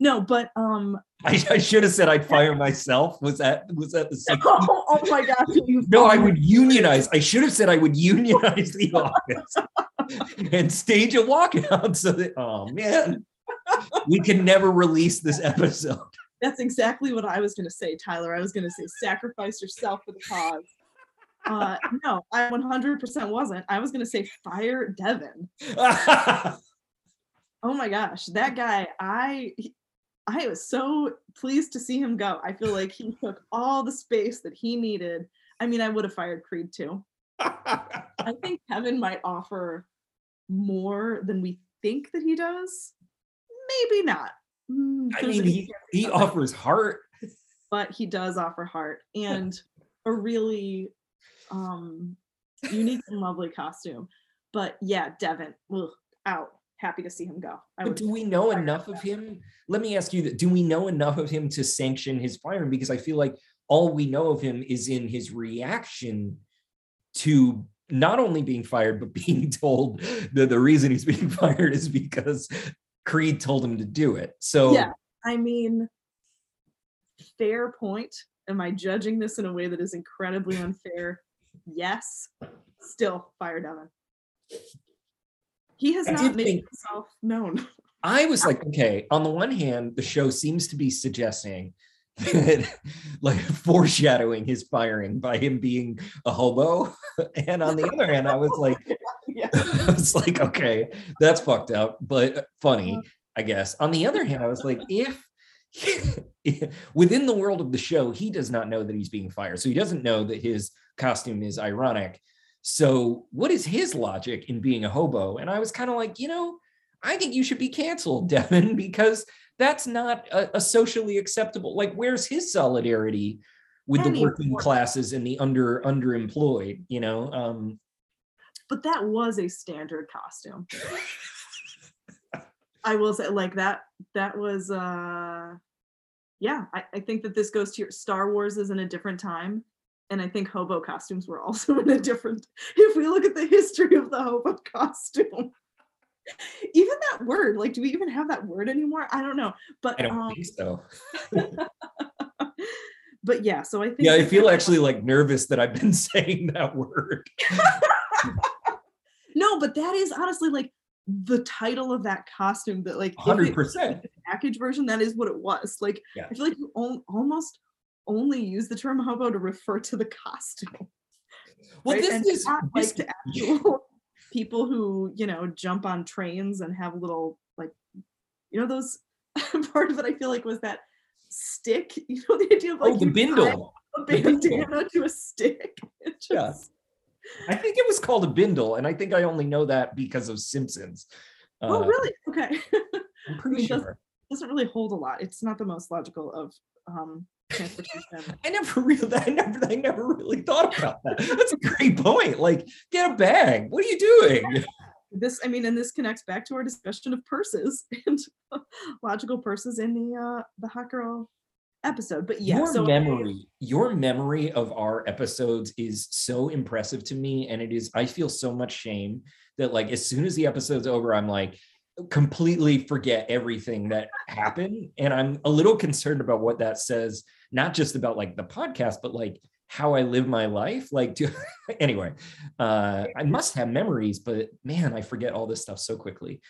no, but um I, I, should have said I'd fire myself. Was that was that the same? Oh, oh my gosh! no, I would unionize. I should have said I would unionize the office and stage a walkout so that oh man, we can never release this episode. That's exactly what I was going to say, Tyler. I was going to say sacrifice yourself for the cause. Uh, no, I 100% wasn't. I was going to say fire Devin. Oh my gosh, that guy, I I was so pleased to see him go. I feel like he took all the space that he needed. I mean, I would have fired Creed too. I think Kevin might offer more than we think that he does. Maybe not. Mm, I mean, he, he offers heart. But he does offer heart and a really um, unique and lovely costume. But yeah, Devin, ugh, out. Happy to see him go. but do we know enough of him? Let me ask you that. Do we know enough of him to sanction his firing? Because I feel like all we know of him is in his reaction to not only being fired, but being told that the reason he's being fired is because Creed told him to do it. So yeah, I mean, fair point. Am I judging this in a way that is incredibly unfair? Yes. Still, fire Devin. He has I not made think, himself known. I was like, okay, on the one hand, the show seems to be suggesting that, like, foreshadowing his firing by him being a hobo. And on the other hand, I was like, yeah. I was like, okay, that's fucked up, but funny, uh-huh. I guess. On the other hand, I was like, if within the world of the show, he does not know that he's being fired. So he doesn't know that his costume is ironic. So what is his logic in being a hobo? And I was kind of like, you know, I think you should be canceled, Devin, because that's not a, a socially acceptable. Like, where's his solidarity with the working classes and the under underemployed? You know, um, but that was a standard costume. I will say, like that. That was, uh yeah. I, I think that this goes to your Star Wars is in a different time, and I think hobo costumes were also in a different. If we look at the history of the hobo costume, even that word, like, do we even have that word anymore? I don't know, but I don't um, think so. but yeah, so I think. Yeah, I feel actually like nervous that I've been saying that word. no, but that is honestly like the title of that costume that like 100% package version that is what it was like yeah. i feel like you own almost only use the term hobo to refer to the costume well right? this and is not like to actual people who you know jump on trains and have little like you know those part of it i feel like was that stick you know the idea of like oh, the bindle a bandana to a stick It just, yeah I think it was called a bindle, and I think I only know that because of Simpsons. Oh, uh, really? Okay. I'm pretty sure. Doesn't, doesn't really hold a lot. It's not the most logical of um, transportation. I never really, I never, I never really thought about that. That's a great point. Like, get a bag. What are you doing? This, I mean, and this connects back to our discussion of purses and logical purses in the uh the hot girl episode. But yeah, your so memory, your memory of our episodes is so impressive to me. And it is, I feel so much shame that like as soon as the episode's over, I'm like completely forget everything that happened. And I'm a little concerned about what that says, not just about like the podcast, but like how I live my life. Like to, anyway, uh I must have memories, but man, I forget all this stuff so quickly.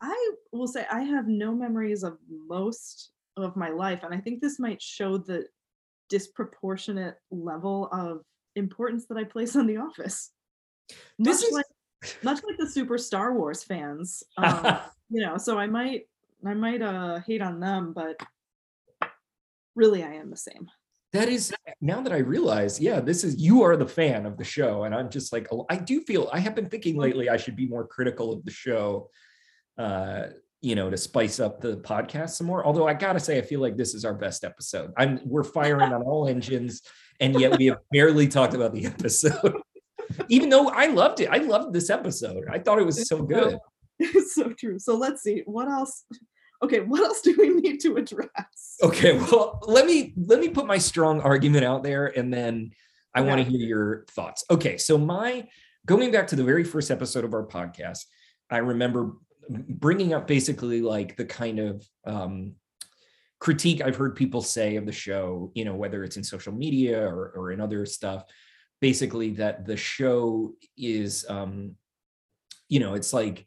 I will say I have no memories of most of my life and i think this might show the disproportionate level of importance that i place on the office this much is like much like the super star wars fans um, you know so i might i might uh hate on them but really i am the same that is now that i realize yeah this is you are the fan of the show and i'm just like i do feel i have been thinking lately i should be more critical of the show uh you know, to spice up the podcast some more. Although I gotta say, I feel like this is our best episode. I'm we're firing on all engines, and yet we have barely talked about the episode. Even though I loved it, I loved this episode. I thought it was so good. It's so true. So let's see what else. Okay, what else do we need to address? Okay, well, let me let me put my strong argument out there, and then I want to hear your thoughts. Okay, so my going back to the very first episode of our podcast, I remember bringing up basically like the kind of um, critique I've heard people say of the show, you know, whether it's in social media or, or in other stuff, basically that the show is, um, you know, it's like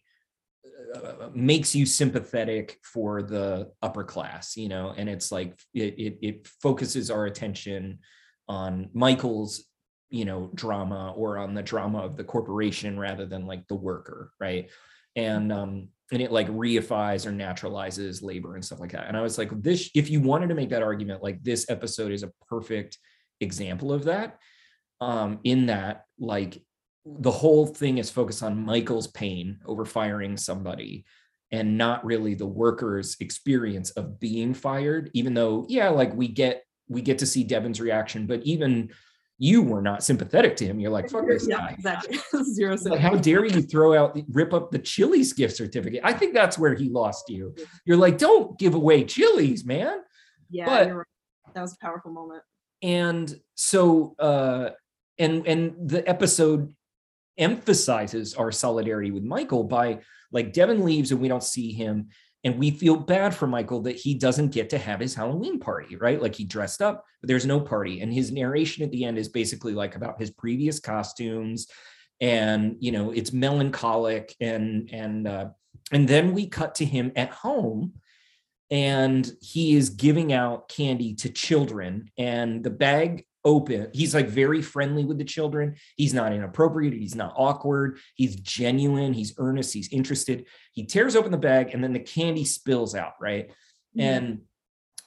uh, makes you sympathetic for the upper class, you know, and it's like it, it, it focuses our attention on Michael's you know drama or on the drama of the corporation rather than like the worker right? And um and it like reifies or naturalizes labor and stuff like that. And i was like this if you wanted to make that argument like this episode is a perfect example of that um in that like the whole thing is focused on michael's pain over firing somebody and not really the workers experience of being fired even though yeah like we get we get to see devin's reaction but even you were not sympathetic to him. You're like, fuck this yeah, guy. Exactly. Zero. Like, how dare you throw out, rip up the Chili's gift certificate? I think that's where he lost you. You're like, don't give away Chili's, man. Yeah, but, right. that was a powerful moment. And so, uh, and and the episode emphasizes our solidarity with Michael by like Devin leaves and we don't see him and we feel bad for Michael that he doesn't get to have his Halloween party, right? Like he dressed up, but there's no party. And his narration at the end is basically like about his previous costumes. And you know, it's melancholic and and uh, and then we cut to him at home and he is giving out candy to children and the bag open. He's like very friendly with the children. He's not inappropriate. He's not awkward. He's genuine. He's earnest. He's interested. He tears open the bag and then the candy spills out, right? And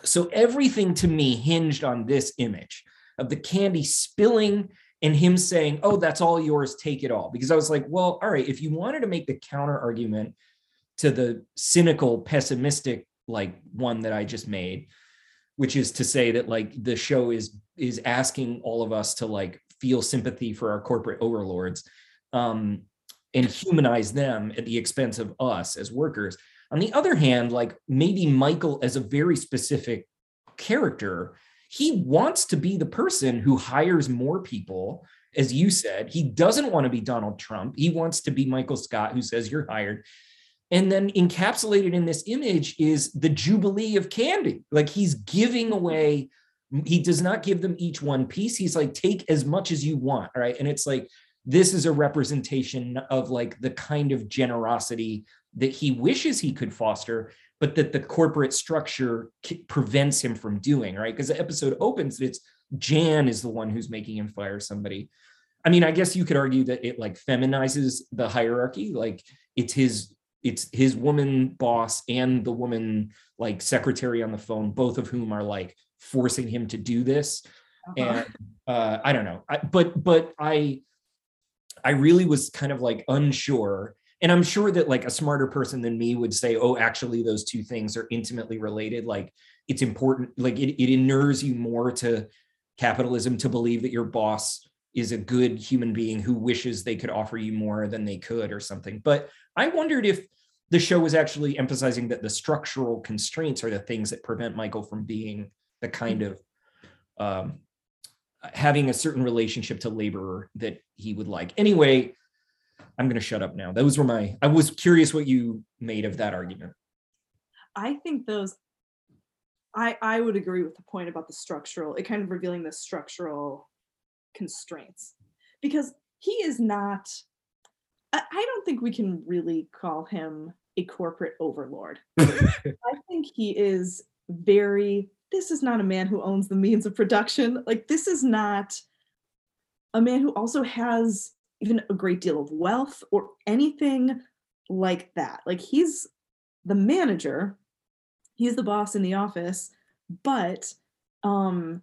so everything to me hinged on this image of the candy spilling and him saying, Oh, that's all yours. Take it all. Because I was like, Well, all right, if you wanted to make the counter argument to the cynical, pessimistic like one that I just made, which is to say that like the show is is asking all of us to like feel sympathy for our corporate overlords um, and humanize them at the expense of us as workers. On the other hand, like maybe Michael as a very specific character, he wants to be the person who hires more people. As you said, he doesn't want to be Donald Trump. He wants to be Michael Scott, who says you're hired. And then encapsulated in this image is the Jubilee of candy. Like he's giving away, he does not give them each one piece. He's like, take as much as you want. Right. And it's like, this is a representation of like the kind of generosity that he wishes he could foster but that the corporate structure prevents him from doing right because the episode opens it's jan is the one who's making him fire somebody i mean i guess you could argue that it like feminizes the hierarchy like it's his it's his woman boss and the woman like secretary on the phone both of whom are like forcing him to do this. Uh-huh. and uh i don't know. I, but but i i really was kind of like unsure. And i'm sure that like a smarter person than me would say oh actually those two things are intimately related. Like it's important like it, it inures you more to capitalism to believe that your boss is a good human being who wishes they could offer you more than they could or something. But i wondered if the show was actually emphasizing that the structural constraints are the things that prevent michael from being the kind of um, having a certain relationship to labor that he would like anyway I'm going to shut up now. Those were my, I was curious what you made of that argument. I think those, I, I would agree with the point about the structural, it kind of revealing the structural constraints because he is not, I, I don't think we can really call him a corporate overlord. I think he is very, this is not a man who owns the means of production. Like, this is not a man who also has even a great deal of wealth or anything like that. Like he's the manager, he's the boss in the office, but um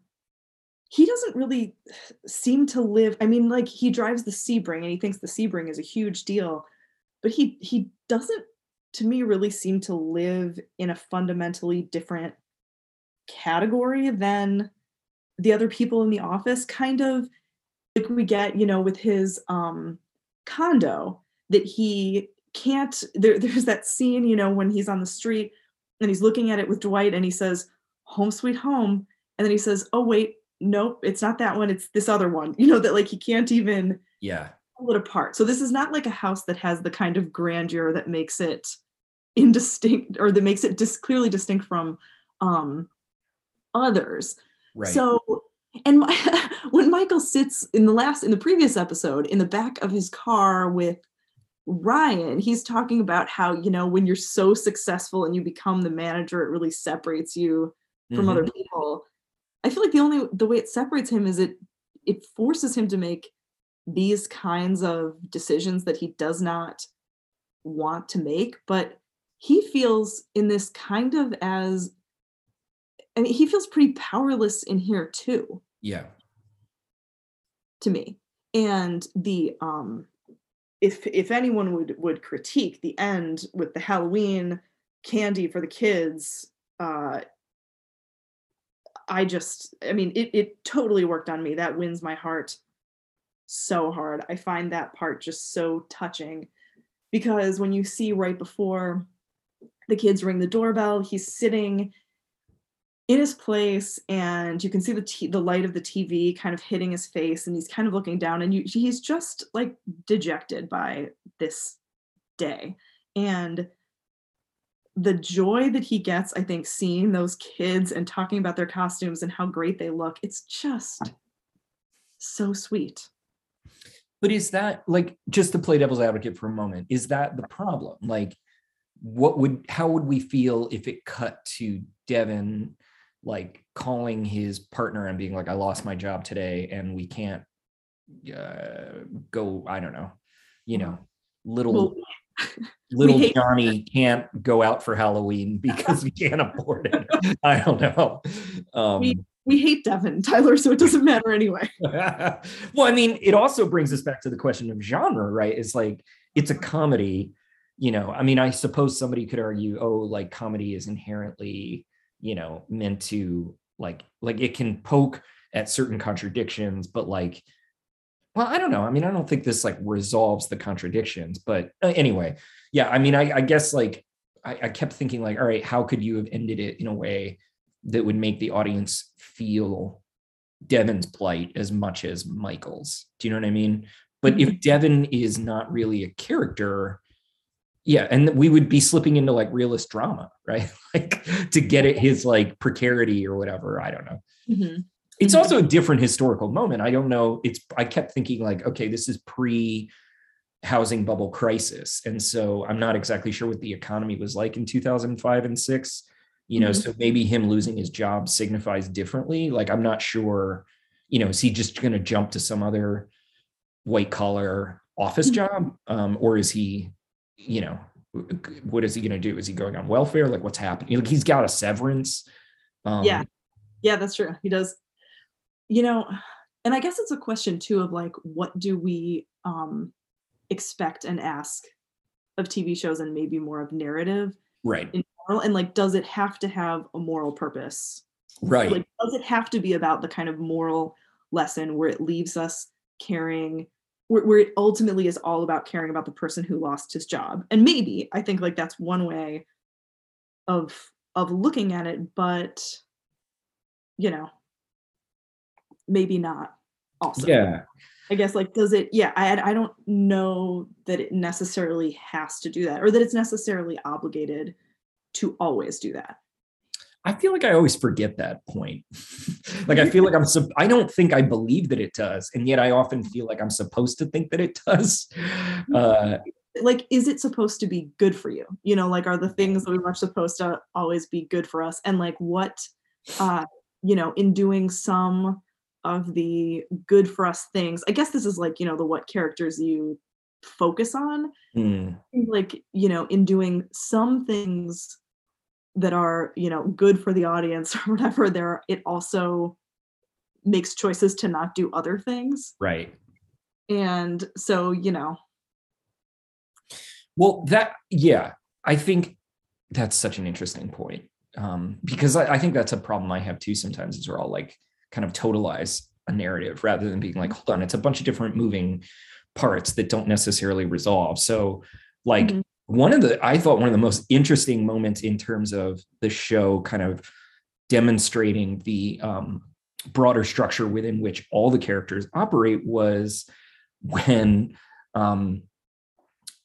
he doesn't really seem to live I mean like he drives the Sebring and he thinks the Sebring is a huge deal, but he he doesn't to me really seem to live in a fundamentally different category than the other people in the office kind of like we get, you know, with his um condo that he can't there, there's that scene, you know, when he's on the street and he's looking at it with Dwight and he says, Home sweet home. And then he says, Oh wait, nope, it's not that one, it's this other one. You know, that like he can't even yeah pull it apart. So this is not like a house that has the kind of grandeur that makes it indistinct or that makes it dis- clearly distinct from um others. Right. So and when Michael sits in the last in the previous episode in the back of his car with Ryan, he's talking about how, you know, when you're so successful and you become the manager, it really separates you from mm-hmm. other people. I feel like the only the way it separates him is it it forces him to make these kinds of decisions that he does not want to make, but he feels in this kind of as I mean, he feels pretty powerless in here too. Yeah. To me. And the um if if anyone would would critique the end with the Halloween candy for the kids, uh I just I mean it it totally worked on me. That wins my heart so hard. I find that part just so touching because when you see right before the kids ring the doorbell, he's sitting in his place and you can see the t- the light of the TV kind of hitting his face and he's kind of looking down and you, he's just like dejected by this day. And the joy that he gets I think seeing those kids and talking about their costumes and how great they look it's just so sweet. But is that like just to play devil's advocate for a moment is that the problem? Like what would how would we feel if it cut to devin like calling his partner and being like, I lost my job today and we can't uh, go, I don't know, you know, little little Johnny can't go out for Halloween because we can't afford it. I don't know. Um, we, we hate Devin, Tyler, so it doesn't matter anyway. well, I mean, it also brings us back to the question of genre, right? It's like it's a comedy you know, I mean, I suppose somebody could argue, oh, like comedy is inherently, you know, meant to like like it can poke at certain contradictions, but like well, I don't know. I mean, I don't think this like resolves the contradictions, but uh, anyway, yeah. I mean, I, I guess like I, I, kept thinking like, all right, how could you have ended it in a way that would make the audience feel Devon's plight as much as Michael's? Do you know what I mean? But if mm-hmm. Devon is not really a character, yeah, and we would be slipping into like realist drama, right? like to get at his like precarity or whatever. I don't know. Mm-hmm it's also a different historical moment. I don't know. It's I kept thinking like, okay, this is pre housing bubble crisis. And so I'm not exactly sure what the economy was like in 2005 and 6. You know, mm-hmm. so maybe him losing his job signifies differently. Like I'm not sure, you know, is he just going to jump to some other white collar office mm-hmm. job um, or is he, you know, what is he going to do? Is he going on welfare? Like what's happening? Like he's got a severance. Um, yeah. Yeah, that's true. He does you know and i guess it's a question too of like what do we um expect and ask of tv shows and maybe more of narrative right general, and like does it have to have a moral purpose right like does it have to be about the kind of moral lesson where it leaves us caring where, where it ultimately is all about caring about the person who lost his job. And maybe i think like that's one way of of looking at it but you know maybe not also. Yeah. I guess like does it yeah i i don't know that it necessarily has to do that or that it's necessarily obligated to always do that I feel like I always forget that point. like I feel like I'm sub- I don't think I believe that it does, and yet I often feel like I'm supposed to think that it does. Uh, like, is it supposed to be good for you? You know, like are the things that we are supposed to always be good for us? And like what, uh, you know, in doing some of the good for us things i guess this is like you know the what characters you focus on mm. like you know in doing some things that are you know good for the audience or whatever there it also makes choices to not do other things right and so you know well that yeah i think that's such an interesting point um because I, I think that's a problem i have too sometimes is we're all like kind of totalize a narrative rather than being like, hold on, it's a bunch of different moving parts that don't necessarily resolve. So, like, mm-hmm. One of the, I thought one of the most interesting moments in terms of the show kind of demonstrating the um, broader structure within which all the characters operate was when, um,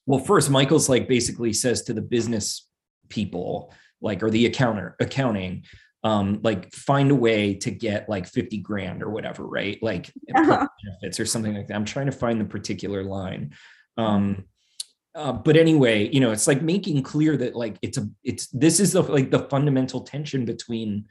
well, first, Michael's like basically says to the business people, like, or the accounter, accounting, um, like find a way to get like 50 grand or whatever, right? Like uh-huh. benefits or something like that. I'm trying to find the particular line. Um, uh, but anyway, you know, it's like making clear that like it's a it's this is the like the fundamental tension between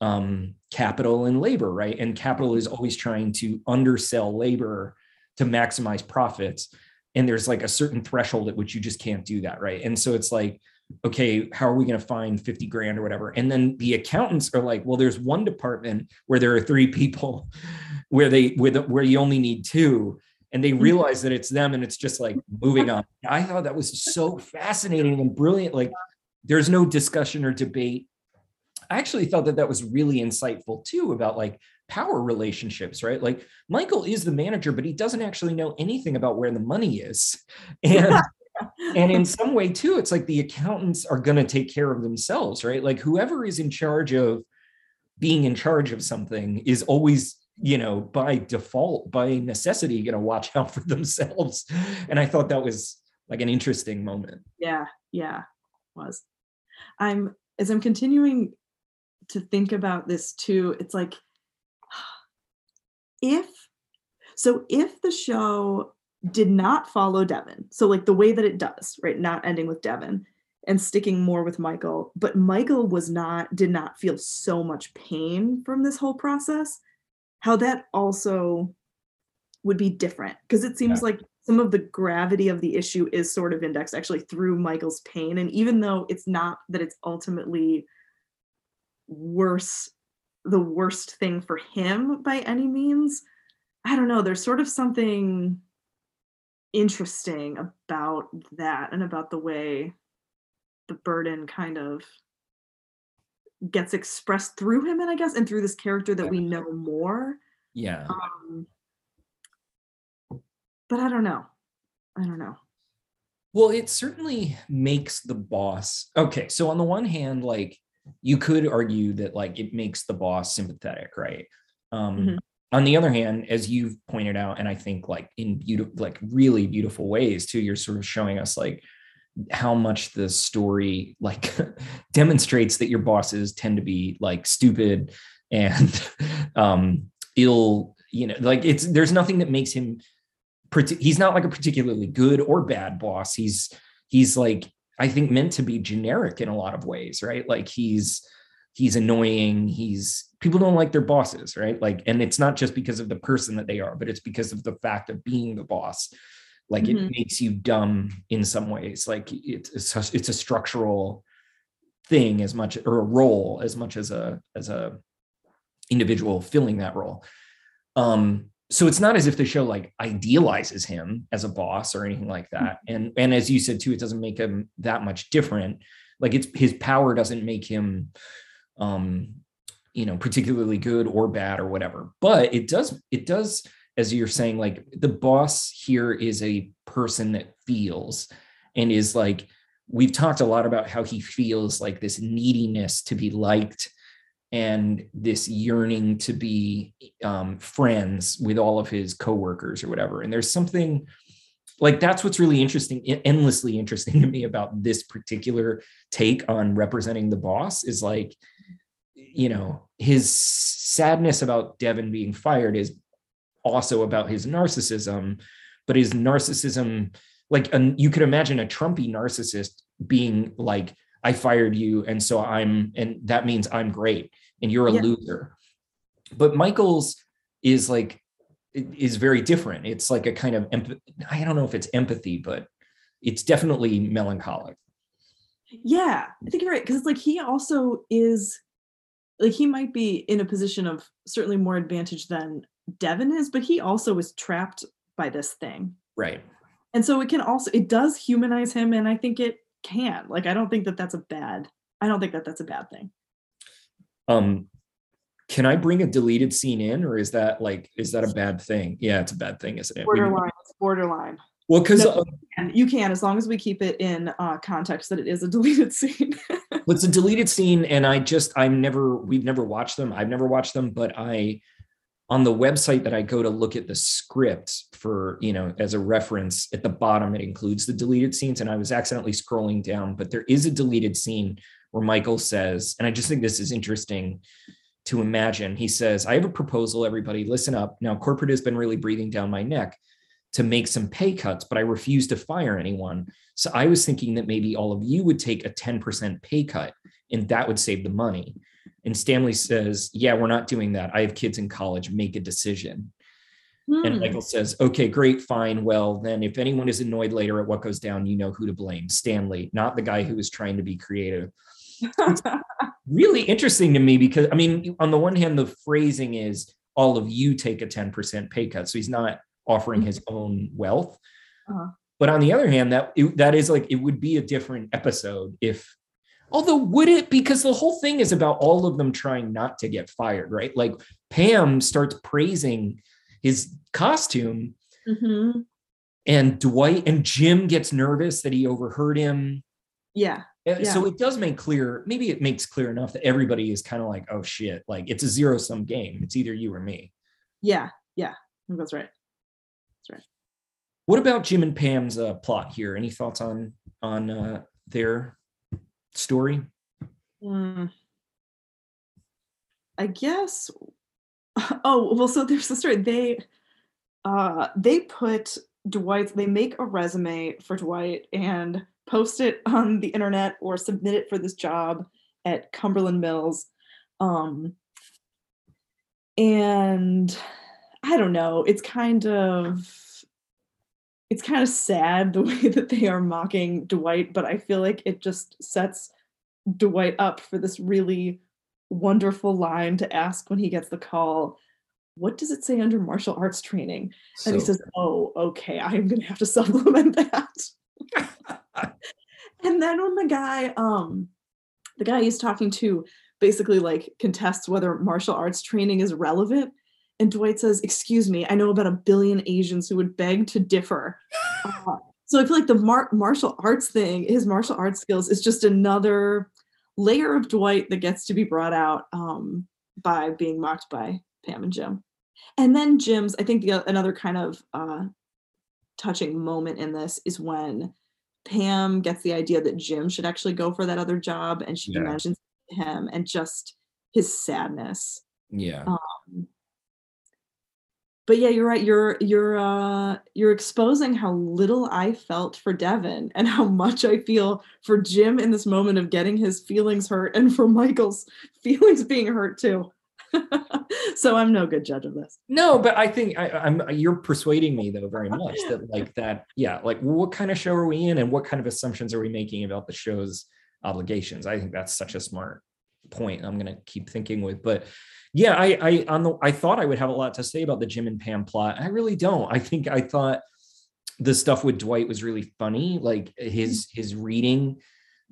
um, capital and labor, right? And capital is always trying to undersell labor to maximize profits. And there's like a certain threshold at which you just can't do that, right? And so it's like okay, how are we going to find 50 grand or whatever? And then the accountants are like, well, there's one department where there are three people where they where, the, where you only need two. And they realize that it's them and it's just like moving on. I thought that was so fascinating and brilliant. Like there's no discussion or debate. I actually thought that that was really insightful too about like power relationships, right? Like Michael is the manager, but he doesn't actually know anything about where the money is. And and in some way too it's like the accountants are going to take care of themselves right like whoever is in charge of being in charge of something is always you know by default by necessity going to watch out for themselves and i thought that was like an interesting moment yeah yeah was i'm as i'm continuing to think about this too it's like if so if the show did not follow Devon. So like the way that it does, right? Not ending with Devon and sticking more with Michael, but Michael was not did not feel so much pain from this whole process. How that also would be different because it seems yeah. like some of the gravity of the issue is sort of indexed actually through Michael's pain and even though it's not that it's ultimately worse the worst thing for him by any means, I don't know, there's sort of something interesting about that and about the way the burden kind of gets expressed through him and I guess and through this character that we know more. Yeah. Um but I don't know. I don't know. Well, it certainly makes the boss. Okay, so on the one hand, like you could argue that like it makes the boss sympathetic, right? Um Mhm. on the other hand, as you've pointed out, and I think like in beautiful, like really beautiful ways too, you're sort of showing us like how much the story like demonstrates that your bosses tend to be like stupid and um ill you know like it's there's nothing that makes him he's not like a particularly good or bad boss. He's he's like i think meant to be generic in a lot of ways right? Like he's he's annoying he's people don't like their bosses right? Like and it's not just because of the person that they are but it's because of the fact of being the boss like Mhm. it makes you dumb in some ways. Like it's it's a, it's a structural thing as much or a role as much as a as a individual filling that role. Um so it's not as if the show like idealizes him as a boss or anything like that. And and as you said too it doesn't make him that much different. Like it's his power doesn't make him um you know particularly good or bad or whatever. But it does it does as you're saying like the boss here is a person that feels and is like we've talked a lot about how he feels like this neediness to be liked and this yearning to be um, friends with all of his coworkers or whatever. And there's something like that's what's really interesting endlessly interesting to me about this particular take on representing the boss is like you know his sadness about devon being fired is also about his narcissism but his narcissism like an, you could imagine a trumpy narcissist being like i fired you and so i'm and that means i'm great and you're a Yeah. loser. But michael's is like is very different. It's like a kind of i don't know if it's empathy but it's definitely melancholic. Yeah, I think you're right because it's like he also is like he might be in a position of certainly more advantage than Devon is, but he also was trapped by this thing. right And so it can also it does humanize him and I think it can. Like I don't think that that's a bad I don't think that that's a bad thing. um can i bring a deleted scene in or is that like is that a bad thing yeah it's a bad thing isn't it Borderline, it's borderline. well because No. And you can as long as we keep it in uh context that it is a deleted scene. it's a deleted scene and i just i've never we've never watched them i've never watched them but i on the website that i go to look at the script for you know as a reference at the bottom it includes the deleted scenes and i was accidentally scrolling down but there is a deleted scene where michael says and i just think this is interesting to imagine. He says i have a proposal everybody. Listen up. Now corporate has been really breathing down my neck to make some pay cuts but i refuse to fire anyone. So I was thinking that maybe all of you would take a 10% pay cut and that would save the money. And Stanley says, Yeah, we're not doing that. I have kids in college. Make a decision. And Hmm. Michael says, Okay, great, fine. Well, then if anyone is annoyed later at what goes down, you know who to blame Stanley, not the guy who is trying to be creative. Really interesting to me because, I mean, on the one hand, the phrasing is all of you take a 10% pay cut. So he's not offering his own wealth. Uh-huh. But on the other hand, that it, that is like it would be a different episode if, although would it? Because the whole thing is about all of them trying not to get fired, right? Like Pam starts praising his costume, Mhm. and Dwight and Jim gets nervous that he overheard him. Yeah. Uh, So it does make clear, maybe it makes clear enough that everybody is kind of like, oh shit, like it's a zero sum game. It's either you or me. Yeah. Yeah. I think That's right. What about Jim and Pam's uh, plot here? Any thoughts on on uh, their story? Mm. I guess. Oh well, so there's the story. They, uh, they put Dwight. They make a resume for Dwight and post it on the internet or submit it for this job at Cumberland Mills. Um, and I don't know. It's kind of. It's kind of sad the way that they are mocking Dwight, but I feel like it just sets Dwight up for this really wonderful line to ask when he gets the call. what does it say under martial arts training? So, And he says, Oh, okay, I'm gonna have to supplement that. and then when the guy, um, the guy he's talking to basically like contests whether martial arts training is relevant. And Dwight says, Excuse me, I know about a billion Asians who would beg to differ. Uh, so I feel like the mar- martial arts thing, his martial arts skills, is just another layer of Dwight that gets to be brought out um, by being mocked by Pam and Jim. And then Jim's, I think the, another kind of uh, touching moment in this is when Pam gets the idea that Jim should actually go for that other job and she Yeah. mentions him and just his sadness. yeah. Um, but yeah, you're right. You're you're uh you're exposing how little I felt for Devon and how much I feel for Jim in this moment of getting his feelings hurt and for Michael's feelings being hurt too. so I'm no good judge of this. No, but I think I, I'm you're persuading me though very much that like that, yeah, like what kind of show are we in and what kind of assumptions are we making about the show's obligations? I think that's such a smart point. I'm gonna keep thinking with, but yeah, I I on the I thought I would have a lot to say about the Jim and Pam plot. I really don't. I think I thought the stuff with Dwight was really funny, like his his reading.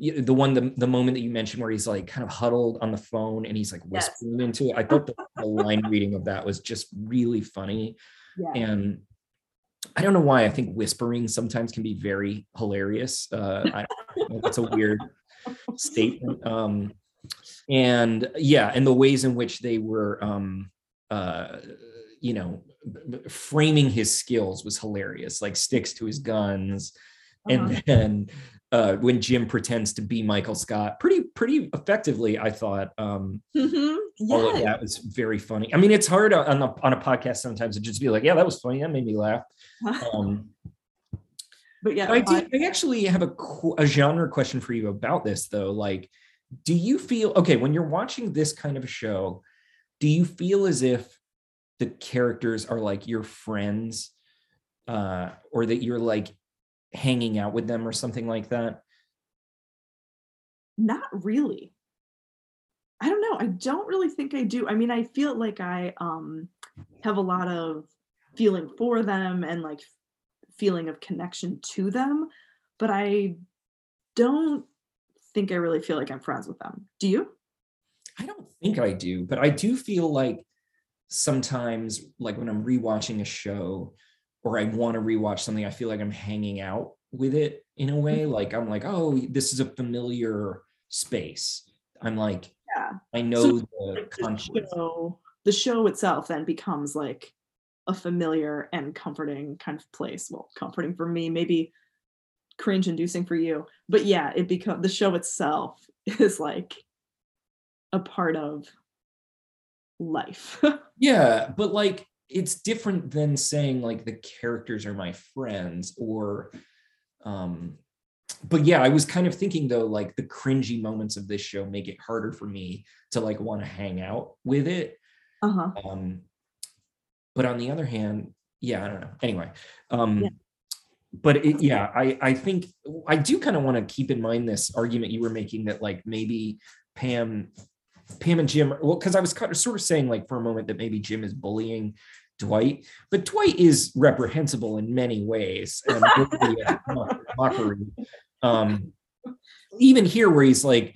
The one, the, the moment that you mentioned where he's like kind of huddled on the phone and he's like Yes. whispering into it. I thought the, the line reading of that was just really funny. Yeah. And I don't know why I think whispering sometimes can be very hilarious. Uh, I that's a weird statement. Um, and yeah, and the ways in which they were, um, uh, you know, framing his skills was hilarious. Like sticks to his guns, Uh-huh. and then uh, when Jim pretends to be Michael Scott, pretty pretty effectively, I thought. Um, Mhm. all of Yeah. that was very funny. I mean, it's hard on a, on a podcast sometimes to just be like, yeah, that was funny. That made me laugh. Um, But yeah, I, I- do, I actually have a, a genre question for you about this, though. Like, do you feel okay when you're watching this kind of show? Do you feel as if the characters are like your friends, uh, or that you're like hanging out with them or something like that? not really. I don't know. I don't really think I do. I mean, I feel like I um have a lot of feeling for them and like feeling of connection to them, but I don't think I really feel like I'm friends with them. Do you? I don't think I do, but I do feel like sometimes, like when I'm rewatching a show or I want to rewatch something, I feel like I'm hanging out with it in a way. Mm-hmm. Like I'm like, oh, this is a familiar space. I'm like, Yeah. I know So, the the show, the show itself then becomes like a familiar and comforting kind of place. Well, comforting for me, maybe cringe inducing for you. But yeah, it becomes the show itself is like a part of life. Yeah, but like it's different than saying like the characters are my friends or um but yeah, I was kind of thinking though like the cringy moments of this show make it harder for me to like want to hang out with it. uh-huh. Um but on the other hand, yeah, I don't know. Anyway, um Yeah. But it, yeah, I I think I do kind of want to keep in mind this argument you were making that like maybe Pam Pam and Jim, well, because I was kind of sort of saying like for a moment that maybe Jim is bullying Dwight, but Dwight is reprehensible in many ways and really mockery. Um, even here, where he's like,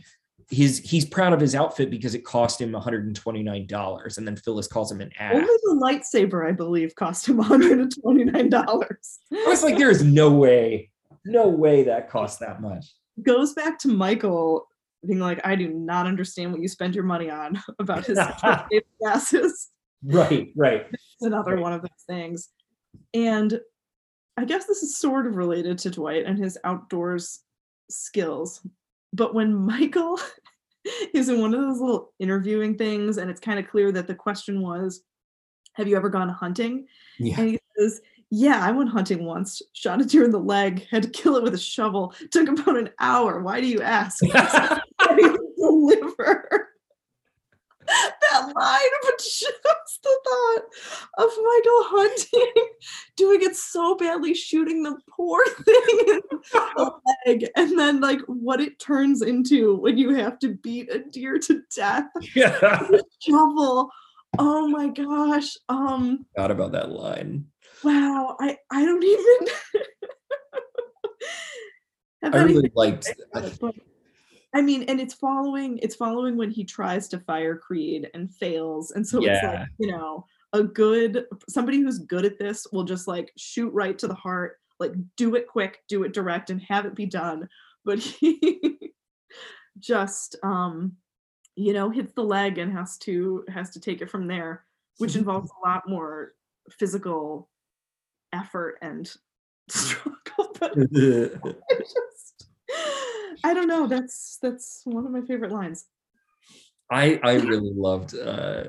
his he's proud of his outfit because it cost him $129, and then Phyllis calls him an ass. Only the lightsaber, I believe, cost him $129. I was like, there is no way, no way that cost that much. Goes back to Michael being like, I do not understand what you spend your money on about his glasses. Right, right. It's another Right. one of those things. And I guess this is sort of related to Dwight and his outdoors skills. But when Michael is in one of those little interviewing things, and it's kind of clear that the question was, Have you ever gone hunting? Yeah. And he says, Yeah, I went hunting once, shot a deer in the leg, had to kill it with a shovel. Took about an hour. Why do you ask? I didn't deliver that line, but just the thought of Michael hunting, doing it so badly, shooting the poor thing in the leg, and then like what it turns into when you have to beat a deer to death yeah. shovel. Oh my gosh. Um Forgot about that line. wow, I I don't even have I really liked. to I, about it, but- I mean, and it's following it's following when he tries to fire Creed and fails. And so it's like, you know, a good somebody who's good at this will just like shoot right to the heart, like do it quick, do it direct, and have it be done. But he just um, you know, hits the leg and has to has to take it from there, which involves a lot more physical effort and struggle. But I just I don't know. That's that's one of my favorite lines. I I really loved uh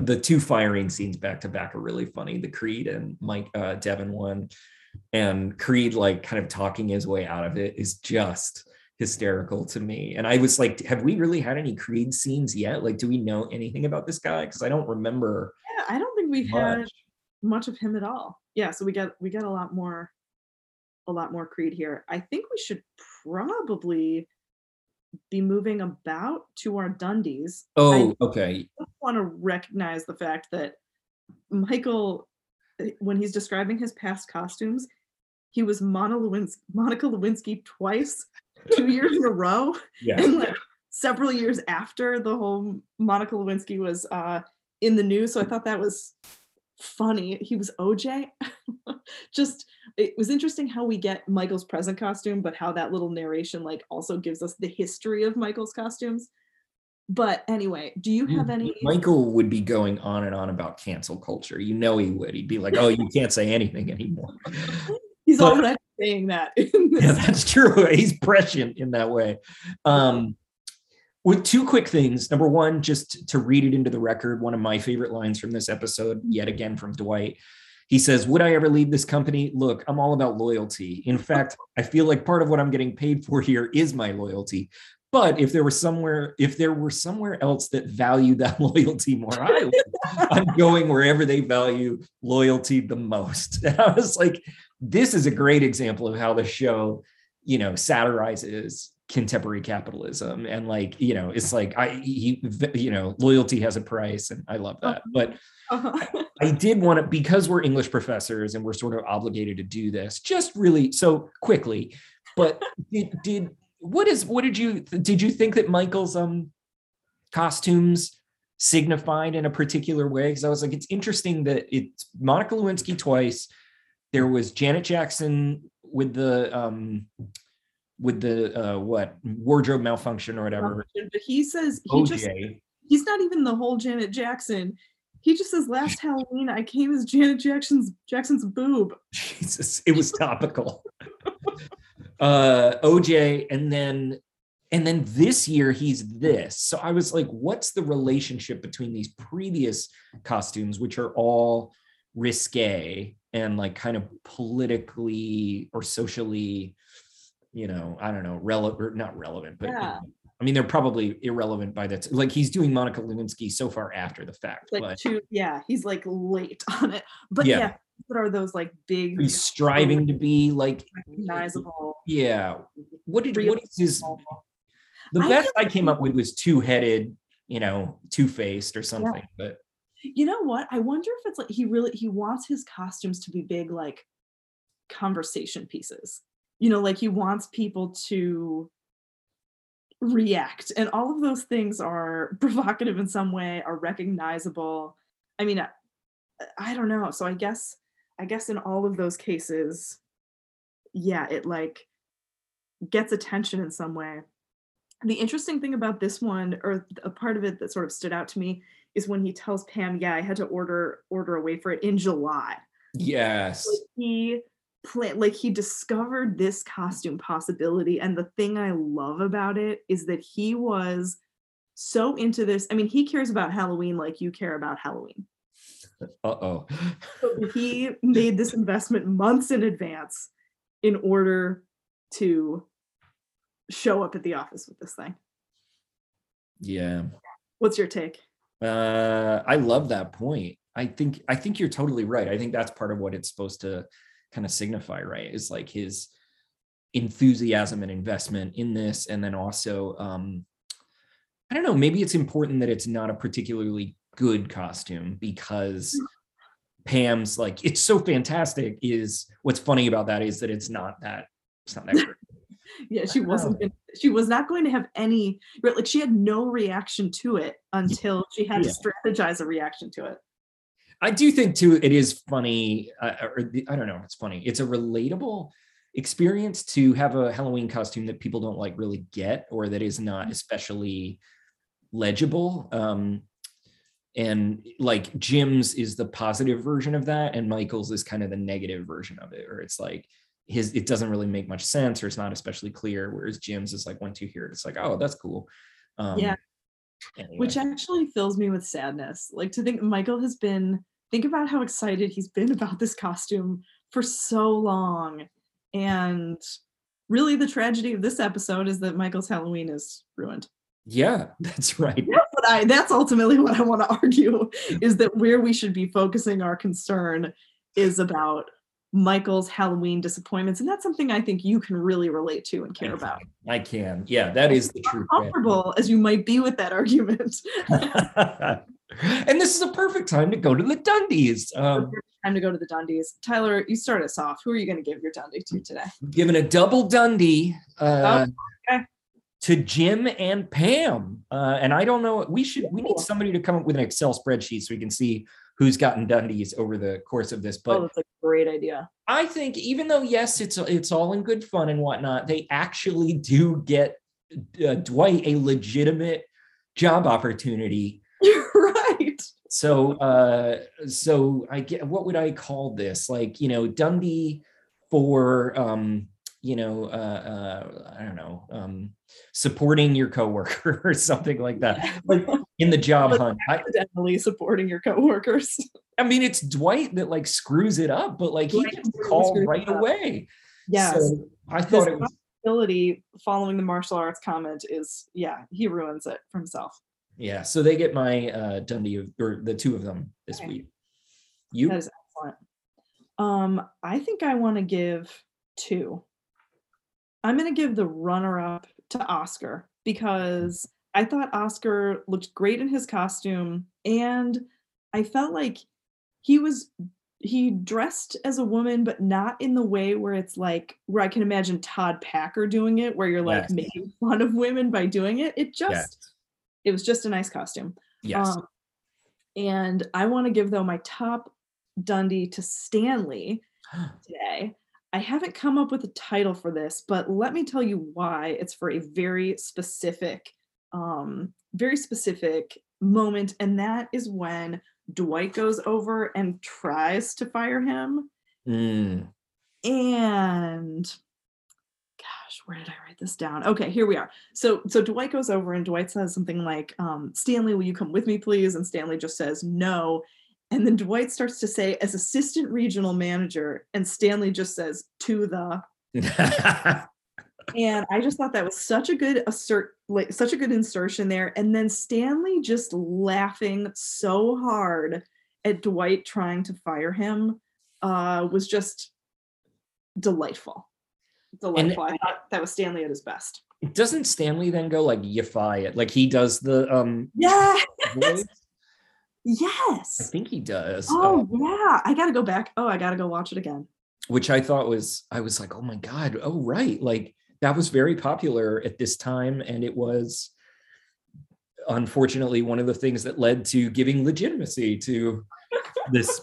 the two firing scenes back to back are really funny. The Creed and Mike uh Devon one and Creed like kind of talking his way out of it is just hysterical to me. And I was like, have we really had any Creed scenes yet? Like, do we know anything about this guy? Because I don't remember Yeah, I don't think we've had much. much of him at all. Yeah, so we got we got a lot more a lot more Creed here. I think we should probably be moving about to our Dundies. Oh, okay. I want to recognize the fact that Michael, uh, when he's describing his past costumes, he was Monica Lewinsky twice, two years in a row, Yeah. and like several years after the whole Monica Lewinsky was uh, in the news. So I thought that was funny. He was OJ. Just it was interesting how we get Michael's present costume, but how that little narration like also gives us the history of Michael's costumes. But anyway, do you have any? Michael would be going on and on about cancel culture. You know he would. He'd be like, "Oh, you can't say anything anymore." He's but- already saying that. yeah, that's true. He's prescient in that way. Um, with two quick things. Number one, just to read it into the record, one of my favorite lines from this episode, yet again from Dwight. He says, Would I ever leave this company? Look, I'm all about loyalty. In fact, I feel like part of what I'm getting paid for here is my loyalty. But if there were somewhere, if there were somewhere else that valued that loyalty more highly, I'm going wherever they value loyalty the most. And I was like, this is a great example of how the show, you know, satirizes contemporary capitalism and like, you know, it's like I he you know, loyalty has a price and I love that. But Uh-huh. I did want to because we're English professors and we're sort of obligated to do this just really so quickly. But did, did what is what did you did you think that Michael's um costumes signified in a particular way? Because I was like, it's interesting that it's Monica Lewinsky twice. There was Janet Jackson with the um with the uh what wardrobe malfunction or whatever. but he says he just he's not even the whole Janet Jackson. He just says last Halloween I came as Janet Jackson's Jackson's boob. Jesus, it was topical. uh OJ, and then and then this year he's this. So I was like, what's the relationship between these previous costumes, which are all risque and like kind of politically or socially, you know, I don't know, relevant not relevant, but Yeah. I mean, they're probably irrelevant by that. Like he's doing Monica Lewinsky so far after the fact, Like but two, yeah, he's like late on it. But Yeah. yeah, what are those like big he's striving to be like recognizable? Yeah. What did what is his the I best I came up with was two-headed, you know, two-faced or something. But You know what? I wonder if it's like he really he wants his costumes to be big like conversation pieces. You know, like he wants people to react and all of those things are provocative in some way are recognizable. I mean, I, I don't know. So I guess I guess in all of those cases yeah, it like gets attention in some way. The interesting thing about this one or a part of it that sort of stood out to me is when he tells Pam, "Yeah, I had to order order away for it in July." yes. He plan like he discovered this costume possibility and the thing I love about it is that he was so into this. I mean, he cares about Halloween like you care about Halloween. Uh-oh. So he made this investment months in advance in order to show up at the office with this thing. Yeah. What's your take? Uh I love that point. I think I think you're totally right. I think that's part of what it's supposed to kind of signify, right? Is like his enthusiasm and investment in this and then also um I don't know, maybe it's important that it's not a particularly good costume because Pam's like it's so fantastic. Is what's funny about that is that it's not that it's not that great. yeah, she wasn't. gonna- She was not going to have any. right, Like she had no reaction to it until she had to strategize a reaction to it. I do think too it is funny, uh, or the- I don't know, it's funny. It's a relatable experience to have a Halloween costume that people don't like really get, or that is not especially legible. Um, and like Jim's is the positive version of that, and Michael's is kind of the negative version of it, or it's like his it doesn't really make much sense, or it's not especially clear. Whereas Jim's is like once you hear it, it's like, oh, that's cool. Um, Yeah. anyway. which actually fills me with sadness. Like to think Michael has been think about how excited he's been about this costume for so long. And really the tragedy of this episode is that Michael's Halloween is ruined. yeah, that's right. That's what I that's ultimately what I want to argue is that where we should be focusing our concern is about Michael's Halloween disappointments. And that's something I think you can really relate to and care about. I can. Yeah, that is the truth. Comfortable as you might be with that argument. and this is a perfect time to go to the Dundies. Um, time to go to the Dundies. Tyler, you start us off. Who are you going to give your Dundie to today? giving a double Dundie uh, Oh, okay. to Jim and Pam. Uh, and I don't know. We should. We need somebody to come up with an Excel spreadsheet so we can see who's gotten Dundies over the course of this. But oh, that's a great idea. I think even though yes, it's it's all in good fun and whatnot, they actually do get uh, Dwight a legitimate job opportunity. So uh so i get what would i call this? Like you know dundie for um you know uh, uh i don't know um supporting your coworker or something like that. Like in the job Like hunt I, supporting your coworkers. I mean it's dwight that like screws it up but like he Dwight gets really called right away. Yeah, so i thought it was ability following the martial arts comment is yeah, he ruins it for himself. Yeah so they get my uh dundie of- or the two of them this Okay. week you That is excellent. Um, I think I want to give two. I'm going to give the runner up to Oscar because I thought Oscar looked great in his costume and I felt like he was he dressed as a woman but not in the way where it's like where I can imagine Todd Packer doing it where you're like Yes. making fun of women by doing it. It just Yes. It was just a nice costume. yes Um, and I want to give though my top Dundie to Stanley today. I haven't come up with a title for this, but let me tell you why. It's for a very specific, um, very specific moment, and that is when Dwight goes over and tries to fire him, Mm. and gosh, where did I write this down? Okay, here we are. So so Dwight goes over and Dwight says something like, um, Stanley, will you come with me, please? And Stanley just says no. And then Dwight starts to say, as assistant regional manager, and Stanley just says to the and I just thought that was such a good assert like such a good insertion there. And then Stanley just laughing so hard at Dwight trying to fire him uh was just delightful. Delightful. I thought that was Stanley at his best. Doesn't Stanley then go like yify it? Like he does the um Yeah. yes. I think he does. Oh uh, yeah. I gotta go back. Oh, I gotta go watch it again. which I thought was I was like, oh my God, oh right. Like that was very popular at this time. And it was unfortunately one of the things that led to giving legitimacy to this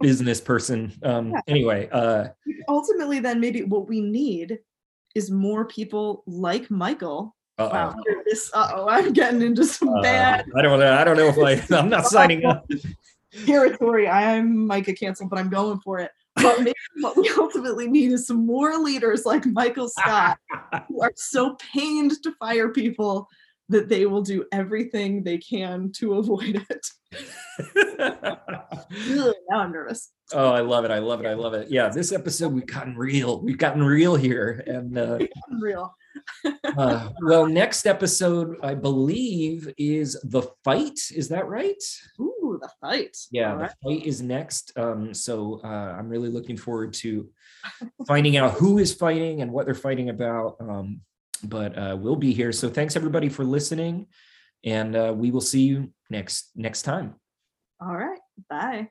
business person. Um Yeah. anyway, uh Ultimately, then maybe what we need is more people like Michael. uh-oh. Wow. This uh oh, I'm getting into some Uh, bad I don't know. I don't know if I I'm not signing up. territory. I'm Micah cancel, but I'm going for it. But maybe what we ultimately need is some more leaders like Michael Scott who are so pained to fire people that they will do everything they can to avoid it. Now I'm nervous. oh, I love it. I love it. I love it. Yeah, this episode we've gotten real. We've gotten real here. And uh Unreal. Uh, well, next episode, I believe, is the fight. Is that right? Ooh, the fight. Yeah, All the right. fight is next. Um, so uh, I'm really looking forward to finding out who is fighting and what they're fighting about. Um, but uh, we'll be here. So thanks everybody for listening. and uh, we will see you next next time. All right. Bye.